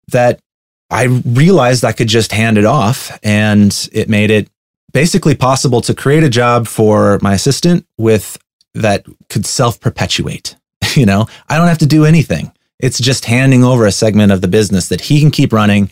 B: that I realized I could just hand it off. And it made it basically possible to create a job for my assistant with that could self-perpetuate you know? I don't have to do anything it's just handing over a segment of the business that he can keep running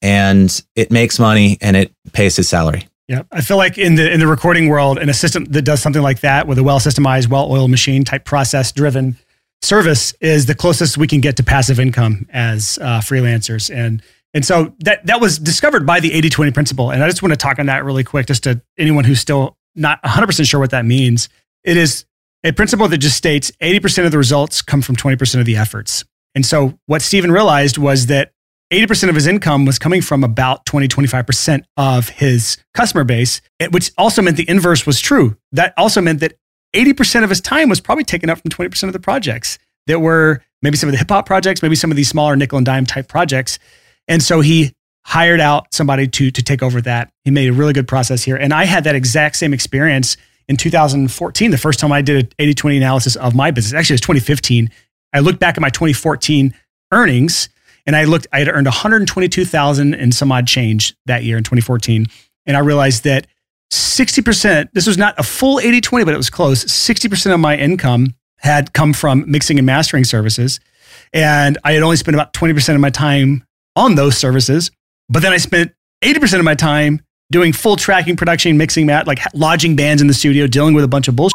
B: and it makes money and it pays his salary.
A: Yeah, I feel like in the in the recording world, an assistant that does something like that with a well systemized, well oiled machine type process driven service is the closest we can get to passive income as uh, freelancers. And and so that that was discovered by the 80-20 principle. And I just want to talk on that really quick, just to anyone who's still not 100% sure what that means. It is a principle that just states 80% of the results come from 20% of the efforts. And so what Stephen realized was that 80% of his income was coming from about 20, 25% of his customer base, which also meant the inverse was true. That also meant that 80% of his time was probably taken up from 20% of the projects that were maybe some of the hip hop projects, maybe some of these smaller nickel and dime type projects. And so he hired out somebody to, to take over that. He made a really good process here. And I had that exact same experience in 2014, the first time I did an 80 20 analysis of my business. Actually, it was 2015. I looked back at my 2014 earnings and I looked, I had earned 122,000 and some odd change that year in 2014. And I realized that 60%, this was not a full 80 20, but it was close. 60% of my income had come from mixing and mastering services. And I had only spent about 20% of my time on those services. But then I spent 80% of my time doing full tracking, production, mixing, mat, like lodging bands in the studio, dealing with a bunch of bullshit.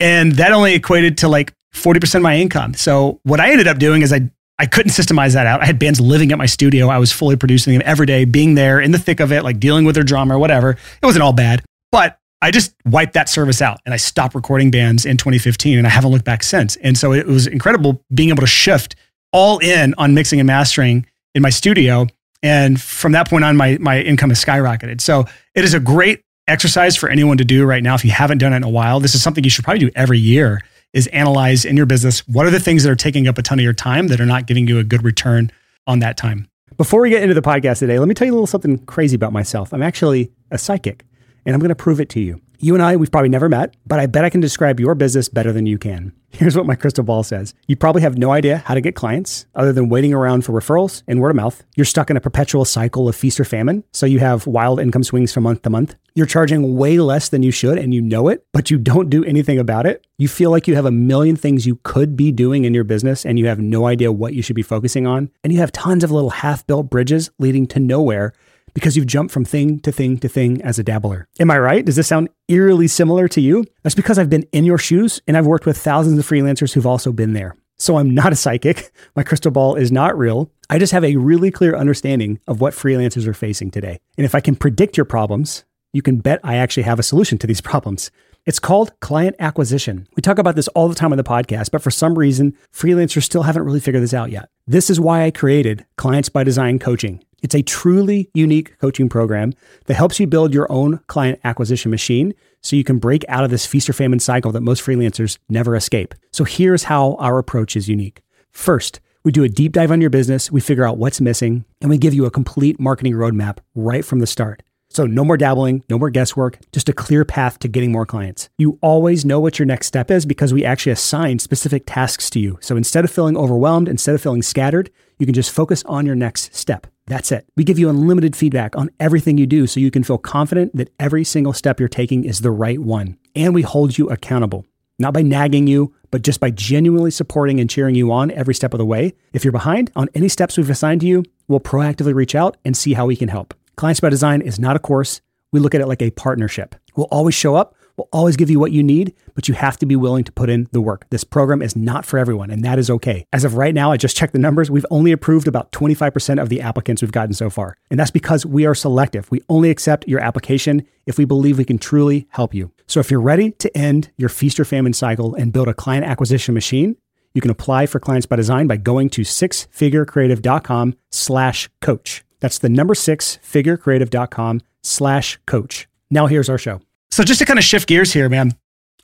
A: And that only equated to like 40% of my income. So what I ended up doing is I I couldn't systemize that out. I had bands living at my studio. I was fully producing them every day, being there in the thick of it, like dealing with their drama or whatever. It wasn't all bad, but I just wiped that service out and I stopped recording bands in 2015 and I haven't looked back since. And so it was incredible being able to shift all in on mixing and mastering in my studio. And from that point on, my, my income has skyrocketed. So it is a great exercise for anyone to do right now. If you haven't done it in a while, this is something you should probably do every year is analyze in your business what are the things that are taking up a ton of your time that are not giving you a good return on that time. Before we get into the podcast today, let me tell you a little something crazy about myself. I'm actually a psychic, and I'm going to prove it to you. You and I, we've probably never met, but I bet I can describe your business better than you can. Here's what my crystal ball says. You probably have no idea how to get clients other than waiting around for referrals and word of mouth. You're stuck in a perpetual cycle of feast or famine, so you have wild income swings from month to month. You're charging way less than you should and you know it, but you don't do anything about it. You feel like you have a million things you could be doing in your business and you have no idea what you should be focusing on. And you have tons of little half built bridges leading to nowhere because you've jumped from thing to thing to thing as a dabbler. Am I right? Does this sound eerily similar to you? That's because I've been in your shoes and I've worked with thousands of freelancers who've also been there. So I'm not a psychic. My crystal ball is not real. I just have a really clear understanding of what freelancers are facing today. And if I can predict your problems, you can bet I actually have a solution to these problems. It's called client acquisition. We talk about this all the time on the podcast, but for some reason, freelancers still haven't really figured this out yet. This is why I created Clients by Design Coaching. It's a truly unique coaching program that helps you build your own client acquisition machine so you can break out of this feast or famine cycle that most freelancers never escape. So here's how our approach is unique. First, we do a deep dive on your business, we figure out what's missing, and we give you a complete marketing roadmap right from the start. So, no more dabbling, no more guesswork, just a clear path to getting more clients. You always know what your next step is because we actually assign specific tasks to you. So, instead of feeling overwhelmed, instead of feeling scattered, you can just focus on your next step. That's it. We give you unlimited feedback on everything you do so you can feel confident that every single step you're taking is the right one. And we hold you accountable, not by nagging you, but just by genuinely supporting and cheering you on every step of the way. If you're behind on any steps we've assigned to you, we'll proactively reach out and see how we can help. Clients by Design is not a course. We look at it like a partnership. We'll always show up. We'll always give you what you need, but you have to be willing to put in the work. This program is not for everyone, and that is okay. As of right now, I just checked the numbers. We've only approved about 25% of the applicants we've gotten so far. And that's because we are selective. We only accept your application if we believe we can truly help you. So if you're ready to end your feast or famine cycle and build a client acquisition machine, you can apply for Clients by Design by going to sixfigurecreative.com slash coach. That's the number six figurecreative.com slash coach. Now here's our show. So just to kind of shift gears here, man,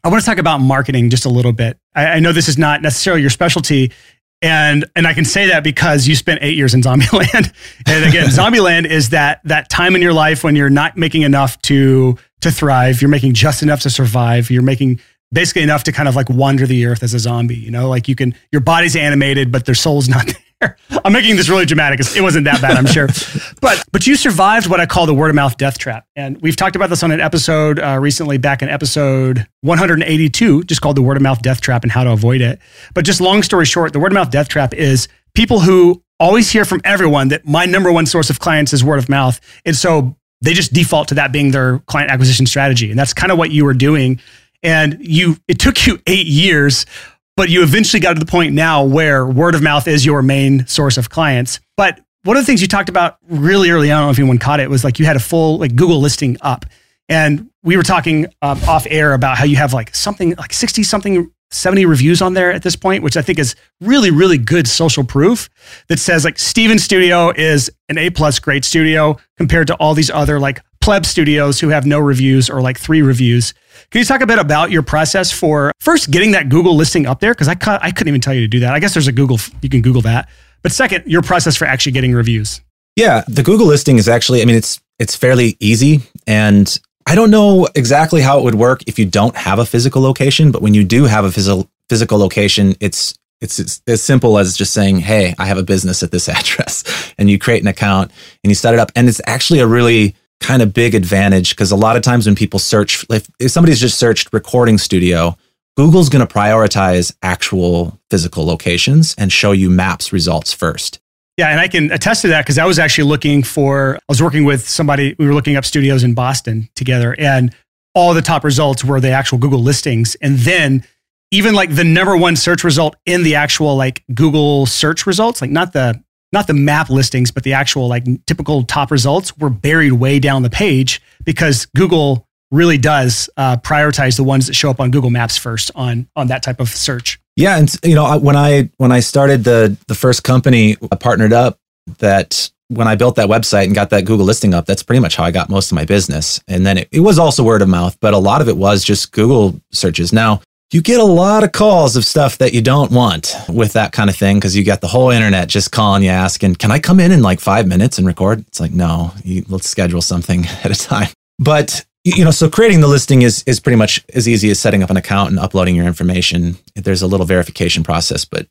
A: I want to talk about marketing just a little bit. I, I know this is not necessarily your specialty, and and I can say that because you spent eight years in Zombieland. and again, Zombieland is that that time in your life when you're not making enough to to thrive. You're making just enough to survive. You're making basically enough to kind of like wander the earth as a zombie. You know, like you can your body's animated, but their soul's not there. I'm making this really dramatic. It wasn't that bad, I'm sure. But but you survived what I call the word of mouth death trap, and we've talked about this on an episode uh, recently, back in episode 182, just called the word of mouth death trap and how to avoid it. But just long story short, the word of mouth death trap is people who always hear from everyone that my number one source of clients is word of mouth, and so they just default to that being their client acquisition strategy, and that's kind of what you were doing. And you, it took you eight years but you eventually got to the point now where word of mouth is your main source of clients. But one of the things you talked about really early on, I don't know if anyone caught it, was like you had a full like Google listing up. And we were talking um, off air about how you have like something like 60 something 70 reviews on there at this point, which I think is really, really good social proof that says like Steven Studio is an A plus great studio compared to all these other like pleb studios who have no reviews or like three reviews. Can you talk a bit about your process for first getting that Google listing up there? Because I, I couldn't even tell you to do that. I guess there's a Google, you can Google that. But second, your process for actually getting reviews.
B: Yeah, the Google listing is actually, I mean, it's it's fairly easy, and I don't know exactly how it would work if you don't have a physical location. But when you do have a physical physical location, it's it's, it's as simple as just saying, "Hey, I have a business at this address," and you create an account and you set it up, and it's actually a really kind of big advantage because a lot of times when people search, if, if somebody's just searched recording studio, Google's going to prioritize actual physical locations and show you maps results first.
A: Yeah, and I can attest to that because I was actually looking for, I was working with somebody, we were looking up studios in Boston together, and all the top results were the actual Google listings. And then even like the number one search result in the actual like Google search results, like not the not the map listings, but the actual like typical top results were buried way down the page because Google really does uh, prioritize the ones that show up on Google Maps first on on that type of search.
B: Yeah, and you know when I when I started the the first company, I partnered up that when I built that website and got that Google listing up, that's pretty much how I got most of my business. And then it, it was also word of mouth, but a lot of it was just Google searches. Now, you get a lot of calls of stuff that you don't want with that kind of thing because you got the whole internet just calling you asking, Can I come in in like five minutes and record? It's like, No, you, let's schedule something at a time. But you know, so creating the listing is is pretty much as easy as setting up an account and uploading your information. There's a little verification process, but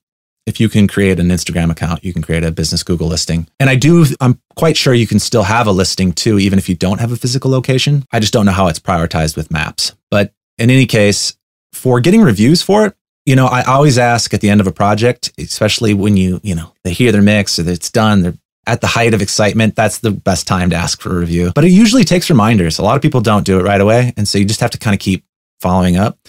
B: if you can create an Instagram account, you can create a business Google listing. And I do, I'm quite sure you can still have a listing too, even if you don't have a physical location. I just don't know how it's prioritized with maps. But in any case, for getting reviews for it, you know, I always ask at the end of a project, especially when you, you know, they hear their mix or it's done, they're at the height of excitement, that's the best time to ask for a review. But it usually takes reminders. A lot of people don't do it right away. And so you just have to kind of keep following up.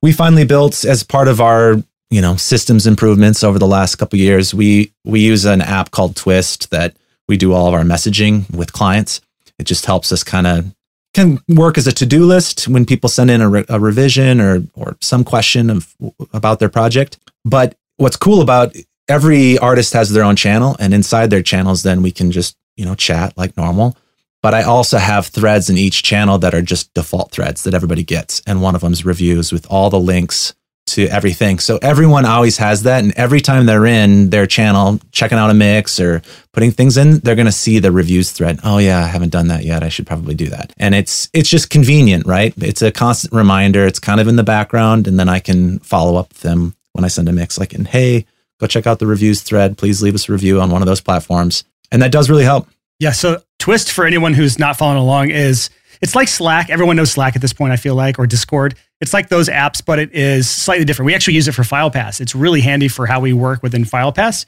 B: We finally built, as part of our you know systems improvements over the last couple years. We we use an app called Twist that we do all of our messaging with clients. It just helps us kind of can work as a to-do list when people send in a, re- a revision or or some question of about their project. But what's cool about every artist has their own channel and inside their channels then we can just, you know, chat like normal. But I also have threads in each channel that are just default threads that everybody gets and one of them is reviews with all the links to everything. So everyone always has that. And every time they're in their channel, checking out a mix or putting things in, they're going to see the reviews thread. Oh yeah, I haven't done that yet. I should probably do that. And it's, it's just convenient, right? It's a constant reminder. It's kind of in the background. And then I can follow up with them when I send a mix like, and hey, go check out the reviews thread. Please leave us a review on one of those platforms. And that does really help.
A: Yeah. So twist for anyone who's not following along is it's like Slack. Everyone knows Slack at this point, I feel like, or Discord. It's like those apps, but it is slightly different. We actually use it for FilePass. It's really handy for how we work within FilePass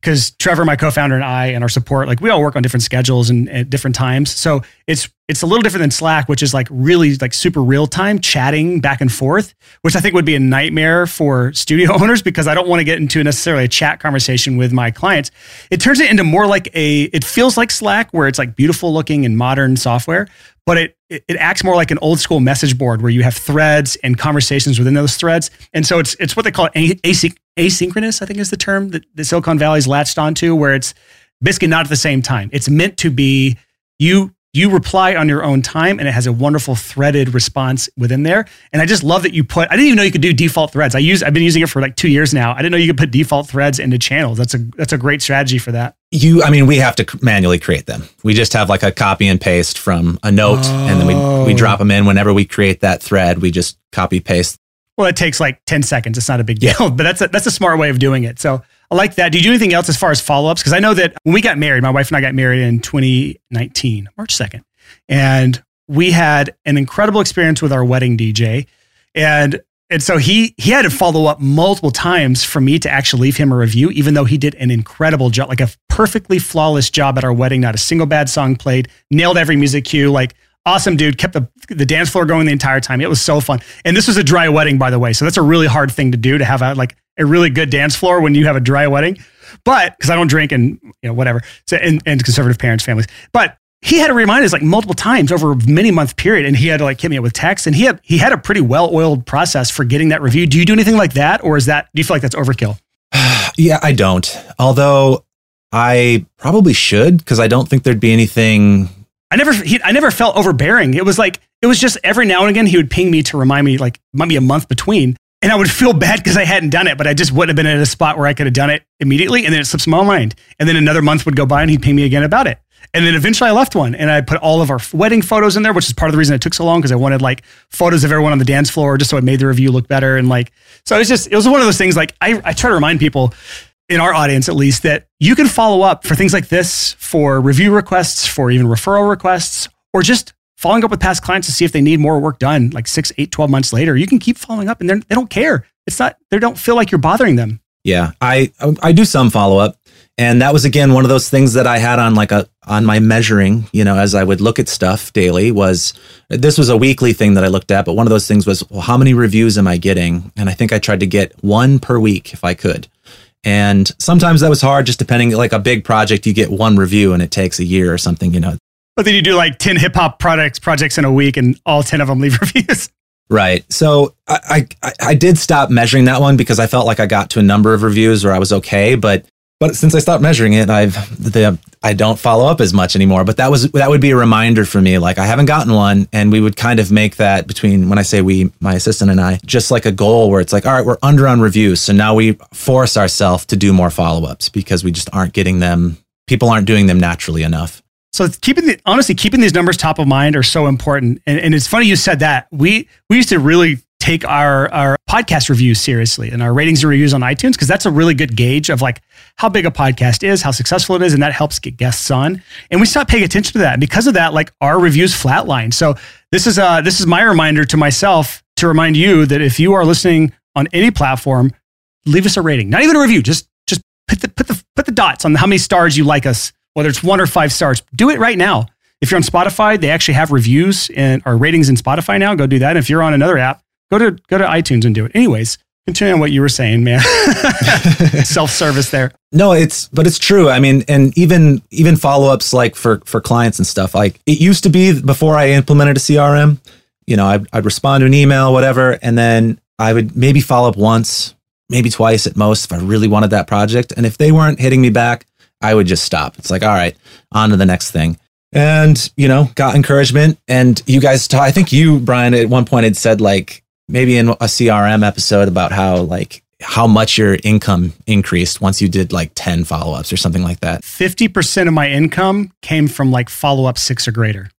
A: because Trevor, my co-founder, and I, and our support, like we all work on different schedules and at different times. So it's it's a little different than Slack, which is like really like super real time chatting back and forth, which I think would be a nightmare for studio owners because I don't want to get into necessarily a chat conversation with my clients. It turns it into more like a. It feels like Slack, where it's like beautiful looking and modern software, but it it acts more like an old school message board where you have threads and conversations within those threads. And so it's it's what they call async, asynchronous, I think is the term that the Silicon Valley's latched onto, where it's basically not at the same time. It's meant to be you you reply on your own time and it has a wonderful threaded response within there. And I just love that you put, I didn't even know you could do default threads. I use, I've been using it for like two years now. I didn't know you could put default threads into channels. That's a, that's a great strategy for that.
B: You, I mean, we have to manually create them. We just have like a copy and paste from a note oh. and then we, we oh. drop them in whenever we create that thread. We just copy paste.
A: Well, it takes like 10 seconds. It's not a big deal, yeah. but that's a, that's a smart way of doing it. So I like that. Do you do anything else as far as follow ups? Because I know that when we got married, my wife and I got married in 2019, March 2nd. And we had an incredible experience with our wedding DJ. And and so he he had to follow up multiple times for me to actually leave him a review, even though he did an incredible job, like a perfectly flawless job at our wedding. Not a single bad song played, nailed every music cue, like awesome dude, kept the the dance floor going the entire time. It was so fun. And this was a dry wedding, by the way. So that's a really hard thing to do to have a like a really good dance floor when you have a dry wedding. But because I don't drink and you know whatever, so and, and conservative parents, families. But he had to remind us like multiple times over a many month period and he had to like hit me up with text and he had he had a pretty well oiled process for getting that review do you do anything like that or is that do you feel like that's overkill
B: yeah i don't although i probably should because i don't think there'd be anything
A: i never he, i never felt overbearing it was like it was just every now and again he would ping me to remind me like might be a month between and I would feel bad because I hadn't done it, but I just wouldn't have been at a spot where I could have done it immediately. And then it slips my mind. And then another month would go by and he'd ping me again about it. And then eventually I left one and I put all of our wedding photos in there, which is part of the reason it took so long because I wanted like photos of everyone on the dance floor just so it made the review look better. And like, so it's just, it was one of those things like I, I try to remind people in our audience at least that you can follow up for things like this for review requests, for even referral requests, or just following up with past clients to see if they need more work done like six, eight, 12 months later. You can keep following up and they don't care. It's not, they don't feel like you're bothering them.
B: Yeah. I, I do some follow up and that was again one of those things that I had on like a on my measuring, you know, as I would look at stuff daily was this was a weekly thing that I looked at, but one of those things was well, how many reviews am I getting? And I think I tried to get one per week if I could. And sometimes that was hard just depending like a big project you get one review and it takes a year or something, you know.
A: But then you do like 10 hip hop products projects in a week and all 10 of them leave reviews.
B: Right. So I, I I did stop measuring that one because I felt like I got to a number of reviews where I was okay, but but since I stopped measuring it, I've the, I don't follow up as much anymore. But that was that would be a reminder for me. Like I haven't gotten one, and we would kind of make that between when I say we, my assistant and I, just like a goal where it's like, all right, we're under on reviews, so now we force ourselves to do more follow ups because we just aren't getting them. People aren't doing them naturally enough.
A: So keeping the honestly keeping these numbers top of mind are so important. And, and it's funny you said that. We we used to really take our our podcast reviews seriously and our ratings and reviews on iTunes because that's a really good gauge of like how big a podcast is, how successful it is, and that helps get guests on. And we stopped paying attention to that. And because of that, like our reviews flatline. So this is uh this is my reminder to myself to remind you that if you are listening on any platform, leave us a rating. Not even a review, just just put the put the put the dots on how many stars you like us, whether it's one or five stars. Do it right now. If you're on Spotify, they actually have reviews and our ratings in Spotify now. Go do that. If you're on another app, Go to go to iTunes and do it. Anyways, Continue on what you were saying, man. Self service there.
B: No, it's but it's true. I mean, and even even follow ups like for for clients and stuff. Like it used to be before I implemented a CRM. You know, I'd, I'd respond to an email, whatever, and then I would maybe follow up once, maybe twice at most if I really wanted that project. And if they weren't hitting me back, I would just stop. It's like, all right, on to the next thing. And, you know, got encouragement. And you guys, I think you, Brian, at one point had said like maybe in a CRM episode about how like how much your income increased once you did like 10 follow-ups or something like that.
A: 50% of my income came from like follow-up 6 or greater.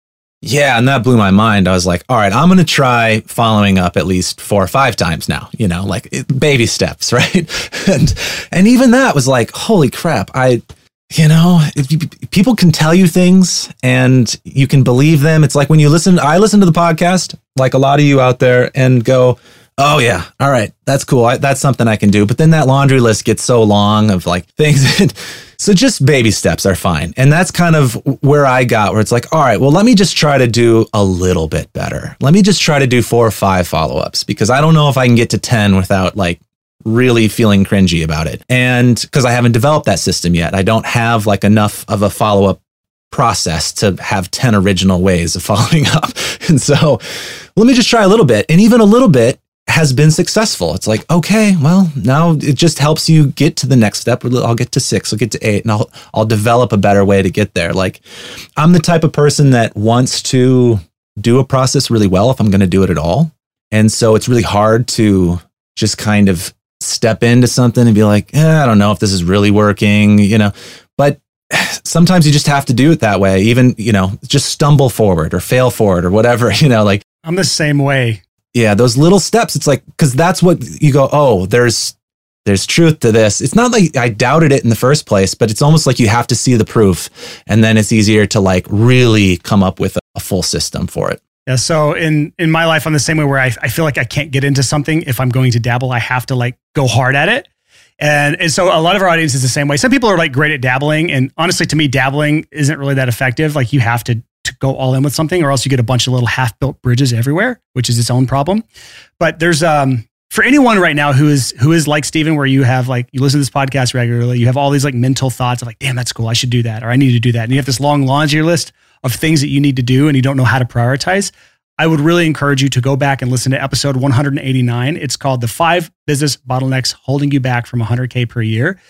B: Yeah, and that blew my mind. I was like, all right, I'm going to try following up at least four or five times now, you know, like it, baby steps, right? and and even that was like, holy crap, I you know, you, people can tell you things and you can believe them. It's like when you listen I listen to the podcast like a lot of you out there and go, oh yeah, all right, that's cool. I, that's something I can do. But then that laundry list gets so long of like things. so just baby steps are fine. And that's kind of where I got where it's like, all right, well, let me just try to do a little bit better. Let me just try to do four or five follow ups because I don't know if I can get to 10 without like really feeling cringy about it. And because I haven't developed that system yet, I don't have like enough of a follow up process to have 10 original ways of following up. And so let me just try a little bit. And even a little bit has been successful. It's like, okay, well, now it just helps you get to the next step. I'll get to six, I'll get to eight, and I'll I'll develop a better way to get there. Like I'm the type of person that wants to do a process really well if I'm going to do it at all. And so it's really hard to just kind of step into something and be like, eh, I don't know if this is really working, you know. But sometimes you just have to do it that way. Even, you know, just stumble forward or fail forward or whatever, you know, like
A: I'm the same way.
B: Yeah, those little steps. It's like because that's what you go. Oh, there's there's truth to this. It's not like I doubted it in the first place, but it's almost like you have to see the proof, and then it's easier to like really come up with a, a full system for it.
A: Yeah. So in in my life, I'm the same way where I, I feel like I can't get into something if I'm going to dabble. I have to like go hard at it. And, and so a lot of our audience is the same way. Some people are like great at dabbling. And honestly, to me, dabbling isn't really that effective. Like you have to, to go all in with something or else you get a bunch of little half built bridges everywhere, which is its own problem. But there's, um, for anyone right now who is, who is like Steven, where you have like, you listen to this podcast regularly, you have all these like mental thoughts of like, damn, that's cool. I should do that. Or I need to do that. And you have this long laundry list of things that you need to do and you don't know how to prioritize. I would really encourage you to go back and listen to episode 189. It's called The Five Business Bottlenecks Holding You Back from 100K per year.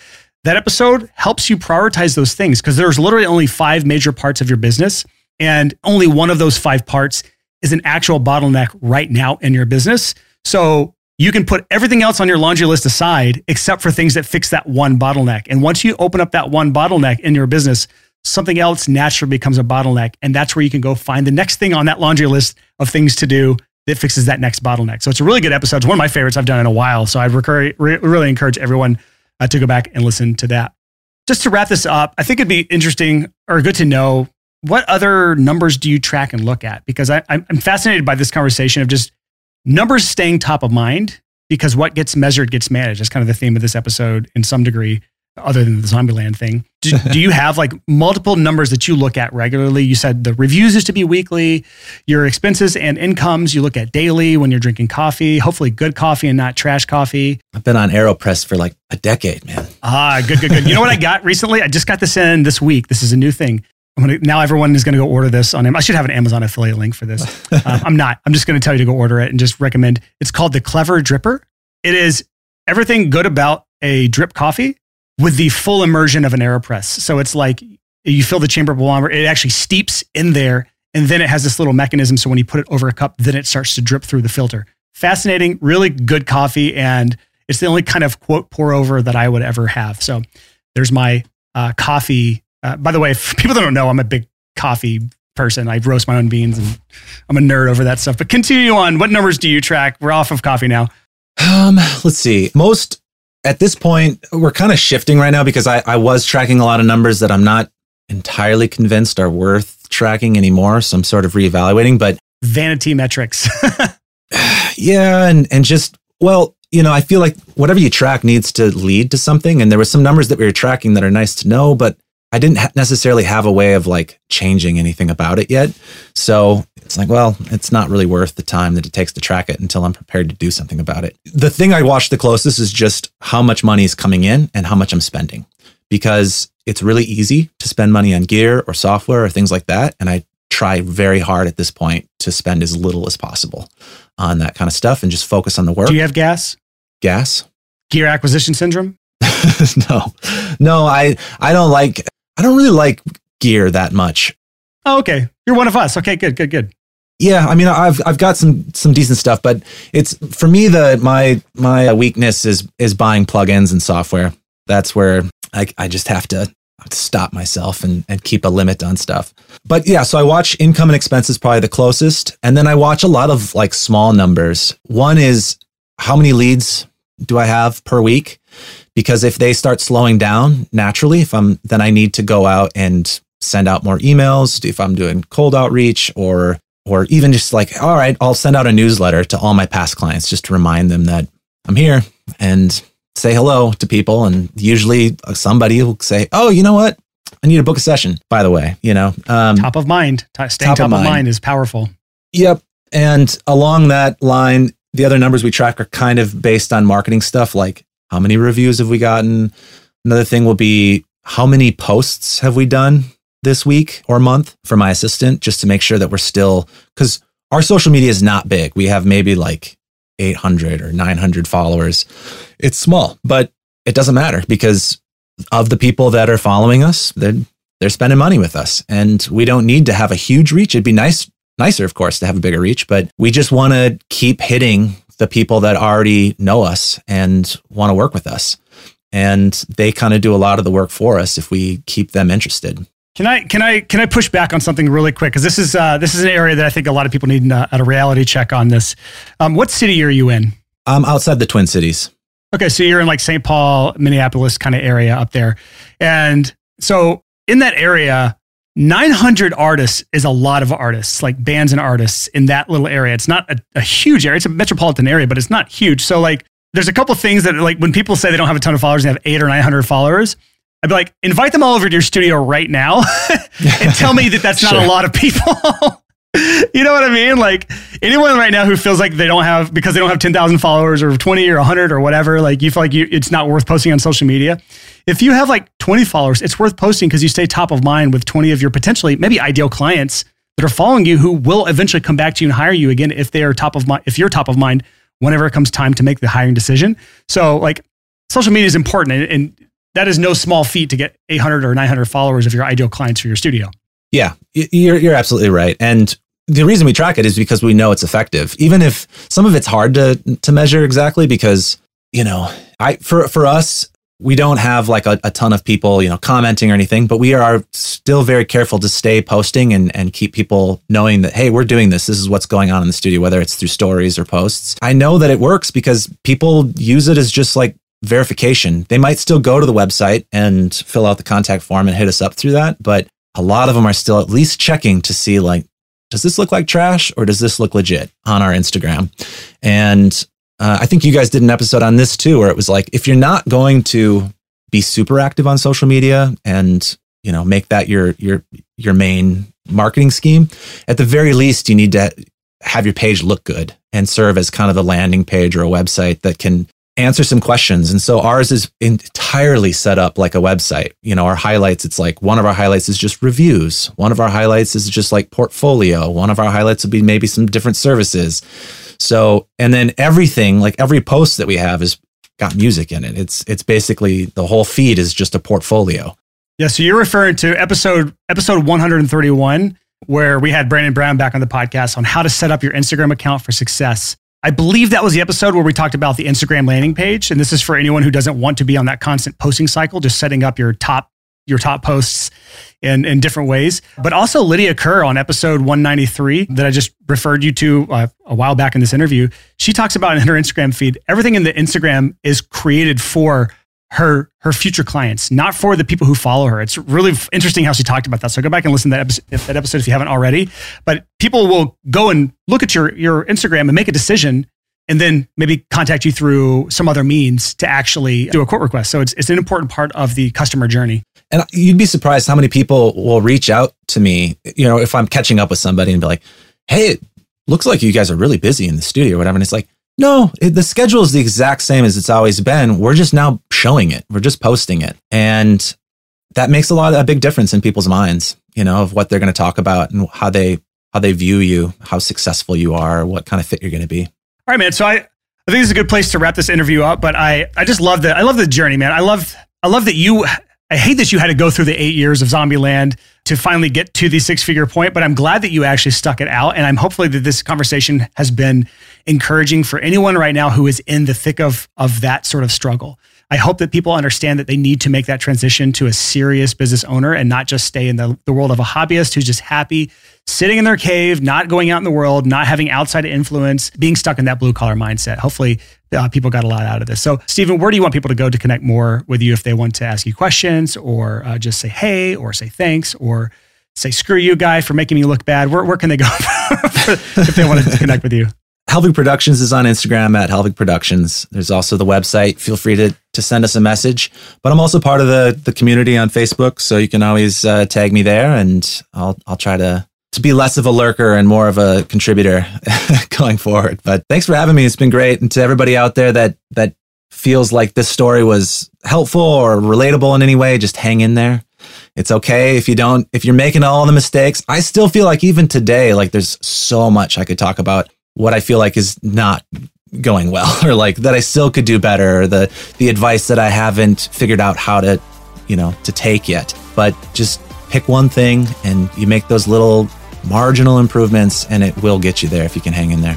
A: That episode helps you prioritize those things because there's literally only five major parts of your business, and only one of those five parts is an actual bottleneck right now in your business. So you can put everything else on your laundry list aside except for things that fix that one bottleneck. And once you open up that one bottleneck in your business, something else naturally becomes a bottleneck. And that's where you can go find the next thing on that laundry list of things to do that fixes that next bottleneck. So it's a really good episode. It's one of my favorites I've done in a while. So I'd recur, re- really encourage everyone uh, to go back and listen to that. Just to wrap this up, I think it'd be interesting or good to know what other numbers do you track and look at? Because I, I'm fascinated by this conversation of just numbers staying top of mind because what gets measured gets managed. That's kind of the theme of this episode in some degree other than the Zombieland thing. Do, do, you have like multiple numbers that you look at regularly? You said the reviews used to be weekly, your expenses and incomes you look at daily when you're drinking coffee, hopefully good coffee and not trash coffee.
B: I've been on AeroPress for like a decade, man.
A: Ah, good, good, good. You know what I got recently? I just got this in this week. This is a new thing. I'm gonna now everyone is gonna go order this on Amazon. I should have an Amazon affiliate link for this. uh, I'm not. I'm just gonna tell you to go order it and just recommend. It's called the Clever Dripper. It is everything good about a drip coffee with the full immersion of an AeroPress. So it's like you fill the chamber with it actually steeps in there, and then it has this little mechanism. So when you put it over a cup, then it starts to drip through the filter. Fascinating, really good coffee, and it's the only kind of quote pour over that I would ever have. So there's my uh, coffee. Uh, by the way, if people don't know, I'm a big coffee person. I roast my own beans, and I'm a nerd over that stuff. But continue on. What numbers do you track? We're off of coffee now.
B: Um, let's see. Most at this point, we're kind of shifting right now because I, I was tracking a lot of numbers that I'm not entirely convinced are worth tracking anymore. So I'm sort of reevaluating, but
A: vanity metrics.
B: yeah. And, and just, well, you know, I feel like whatever you track needs to lead to something. And there were some numbers that we were tracking that are nice to know, but I didn't ha- necessarily have a way of like changing anything about it yet. So It's like, well, it's not really worth the time that it takes to track it until I'm prepared to do something about it. The thing I watch the closest is just how much money is coming in and how much I'm spending because it's really easy to spend money on gear or software or things like that. And I try very hard at this point to spend as little as possible on that kind of stuff and just focus on the work.
A: Do you have gas?
B: Gas?
A: Gear acquisition syndrome?
B: no, no, I, I don't like, I don't really like gear that much.
A: Oh, okay. You're one of us. Okay, good, good, good.
B: Yeah, I mean, I've I've got some some decent stuff, but it's for me the my my weakness is is buying plugins and software. That's where I I just have to stop myself and, and keep a limit on stuff. But yeah, so I watch income and expenses probably the closest. And then I watch a lot of like small numbers. One is how many leads do I have per week? Because if they start slowing down naturally, if I'm then I need to go out and send out more emails if I'm doing cold outreach or or even just like, all right, I'll send out a newsletter to all my past clients just to remind them that I'm here and say hello to people. And usually somebody will say, oh, you know what? I need to book a session, by the way, you know.
A: Um, top of mind. Staying top, top of, mind. of mind is powerful.
B: Yep. And along that line, the other numbers we track are kind of based on marketing stuff like how many reviews have we gotten? Another thing will be how many posts have we done this week or month for my assistant just to make sure that we're still because our social media is not big. We have maybe like 800 or 900 followers. It's small, but it doesn't matter because of the people that are following us, they're they're spending money with us and we don't need to have a huge reach. It'd be nice nicer of course to have a bigger reach, but we just want to keep hitting the people that already know us and want to work with us. And they kind of do a lot of the work for us if we keep them interested.
A: Can I can I can I push back on something really quick because this is uh, this is an area that I think a lot of people need a, a reality check on this. Um, what city are you in?
B: I'm outside the Twin Cities.
A: Okay, so you're in like St. Paul, Minneapolis kind of area up there, and so in that area, 900 artists is a lot of artists, like bands and artists in that little area. It's not a, a huge area; it's a metropolitan area, but it's not huge. So like, there's a couple things that like when people say they don't have a ton of followers, they have eight or 900 followers I'd be like, invite them all over to your studio right now and tell me that that's not sure. a lot of people. you know what I mean? Like anyone right now who feels like they don't have, because they don't have 10,000 followers or 20 or 100 or whatever, like you feel like you, it's not worth posting on social media. If you have like 20 followers, it's worth posting because you stay top of mind with 20 of your potentially maybe ideal clients that are following you who will eventually come back to you and hire you again if they are top of mind, if you're top of mind whenever it comes time to make the hiring decision. So like social media is important and, and that is no small feat to get 800 or 900 followers of your ideal clients for your studio.
B: Yeah, you're, you're absolutely right. And the reason we track it is because we know it's effective, even if some of it's hard to, to measure exactly because, you know, I, for, for us, we don't have like a, a, ton of people, you know, commenting or anything, but we are still very careful to stay posting and, and keep people knowing that, hey, we're doing this. This is what's going on in the studio, whether it's through stories or posts. I know that it works because people use it as just like verification. They might still go to the website and fill out the contact form and hit us up through that, but a lot of them are still at least checking to see like, does this look like trash or does this look legit on our Instagram? And uh, I think you guys did an episode on this too, where it was like, if you're not going to be super active on social media and you know make that your your your main marketing scheme, at the very least, you need to have your page look good and serve as kind of the landing page or a website that can answer some questions. And so ours is entirely set up like a website. You know, our highlights, it's like one of our highlights is just reviews. One of our highlights is just like portfolio. One of our highlights would be maybe some different services. So, and then everything, like every post that we have is got music in it. It's it's basically the whole feed is just a portfolio.
A: Yeah, so you're referring to episode episode 131 where we had Brandon Brown back on the podcast on how to set up your Instagram account for success. I believe that was the episode where we talked about the Instagram landing page. And this is for anyone who doesn't want to be on that constant posting cycle, just setting up your top your top posts in, in different ways. But also Lydia Kerr on episode 193 that I just referred you to uh, a while back in this interview. She talks about in her Instagram feed, everything in the Instagram is created for her her future clients, not for the people who follow her. It's really interesting how she talked about that. So go back and listen to that episode, if, that episode if you haven't already. But people will go and look at your your Instagram and make a decision, and then maybe contact you through some other means to actually do a quote request. So it's it's an important part of the customer journey.
B: And you'd be surprised how many people will reach out to me. You know, if I'm catching up with somebody and be like, hey, it looks like you guys are really busy in the studio or whatever. And it's like, no, it, the schedule is the exact same as it's always been. We're just now showing it. We're just posting it. And that makes a lot a big difference in people's minds, you know, of what they're going to talk about and how they how they view you, how successful you are, what kind of fit you're going to be.
A: All right, man. So I, I think this is a good place to wrap this interview up. But I, I just love the I love the journey, man. I love I love that you I hate that you had to go through the eight years of Zombieland to finally get to the six figure point, but I'm glad that you actually stuck it out. And I'm hopefully that this conversation has been encouraging for anyone right now who is in the thick of, of that sort of struggle. I hope that people understand that they need to make that transition to a serious business owner and not just stay in the, the world of a hobbyist who's just happy sitting in their cave, not going out in the world, not having outside influence, being stuck in that blue collar mindset. Hopefully, uh, people got a lot out of this. So, Stephen, where do you want people to go to connect more with you if they want to ask you questions or uh, just say hey or say thanks or say screw you guy for making me look bad? Where, where can they go if they want to connect with you?
B: Helvig Productions is on Instagram at Helvig Productions. There's also the website. Feel free to, to send us a message. But I'm also part of the, the community on Facebook, so you can always uh, tag me there, and I'll I'll try to to be less of a lurker and more of a contributor going forward. But thanks for having me. It's been great. And to everybody out there that that feels like this story was helpful or relatable in any way, just hang in there. It's okay if you don't if you're making all the mistakes. I still feel like even today like there's so much I could talk about what I feel like is not going well or like that I still could do better or the the advice that I haven't figured out how to, you know, to take yet. But just pick one thing and you make those little marginal improvements, and it will get you there if you can hang in there.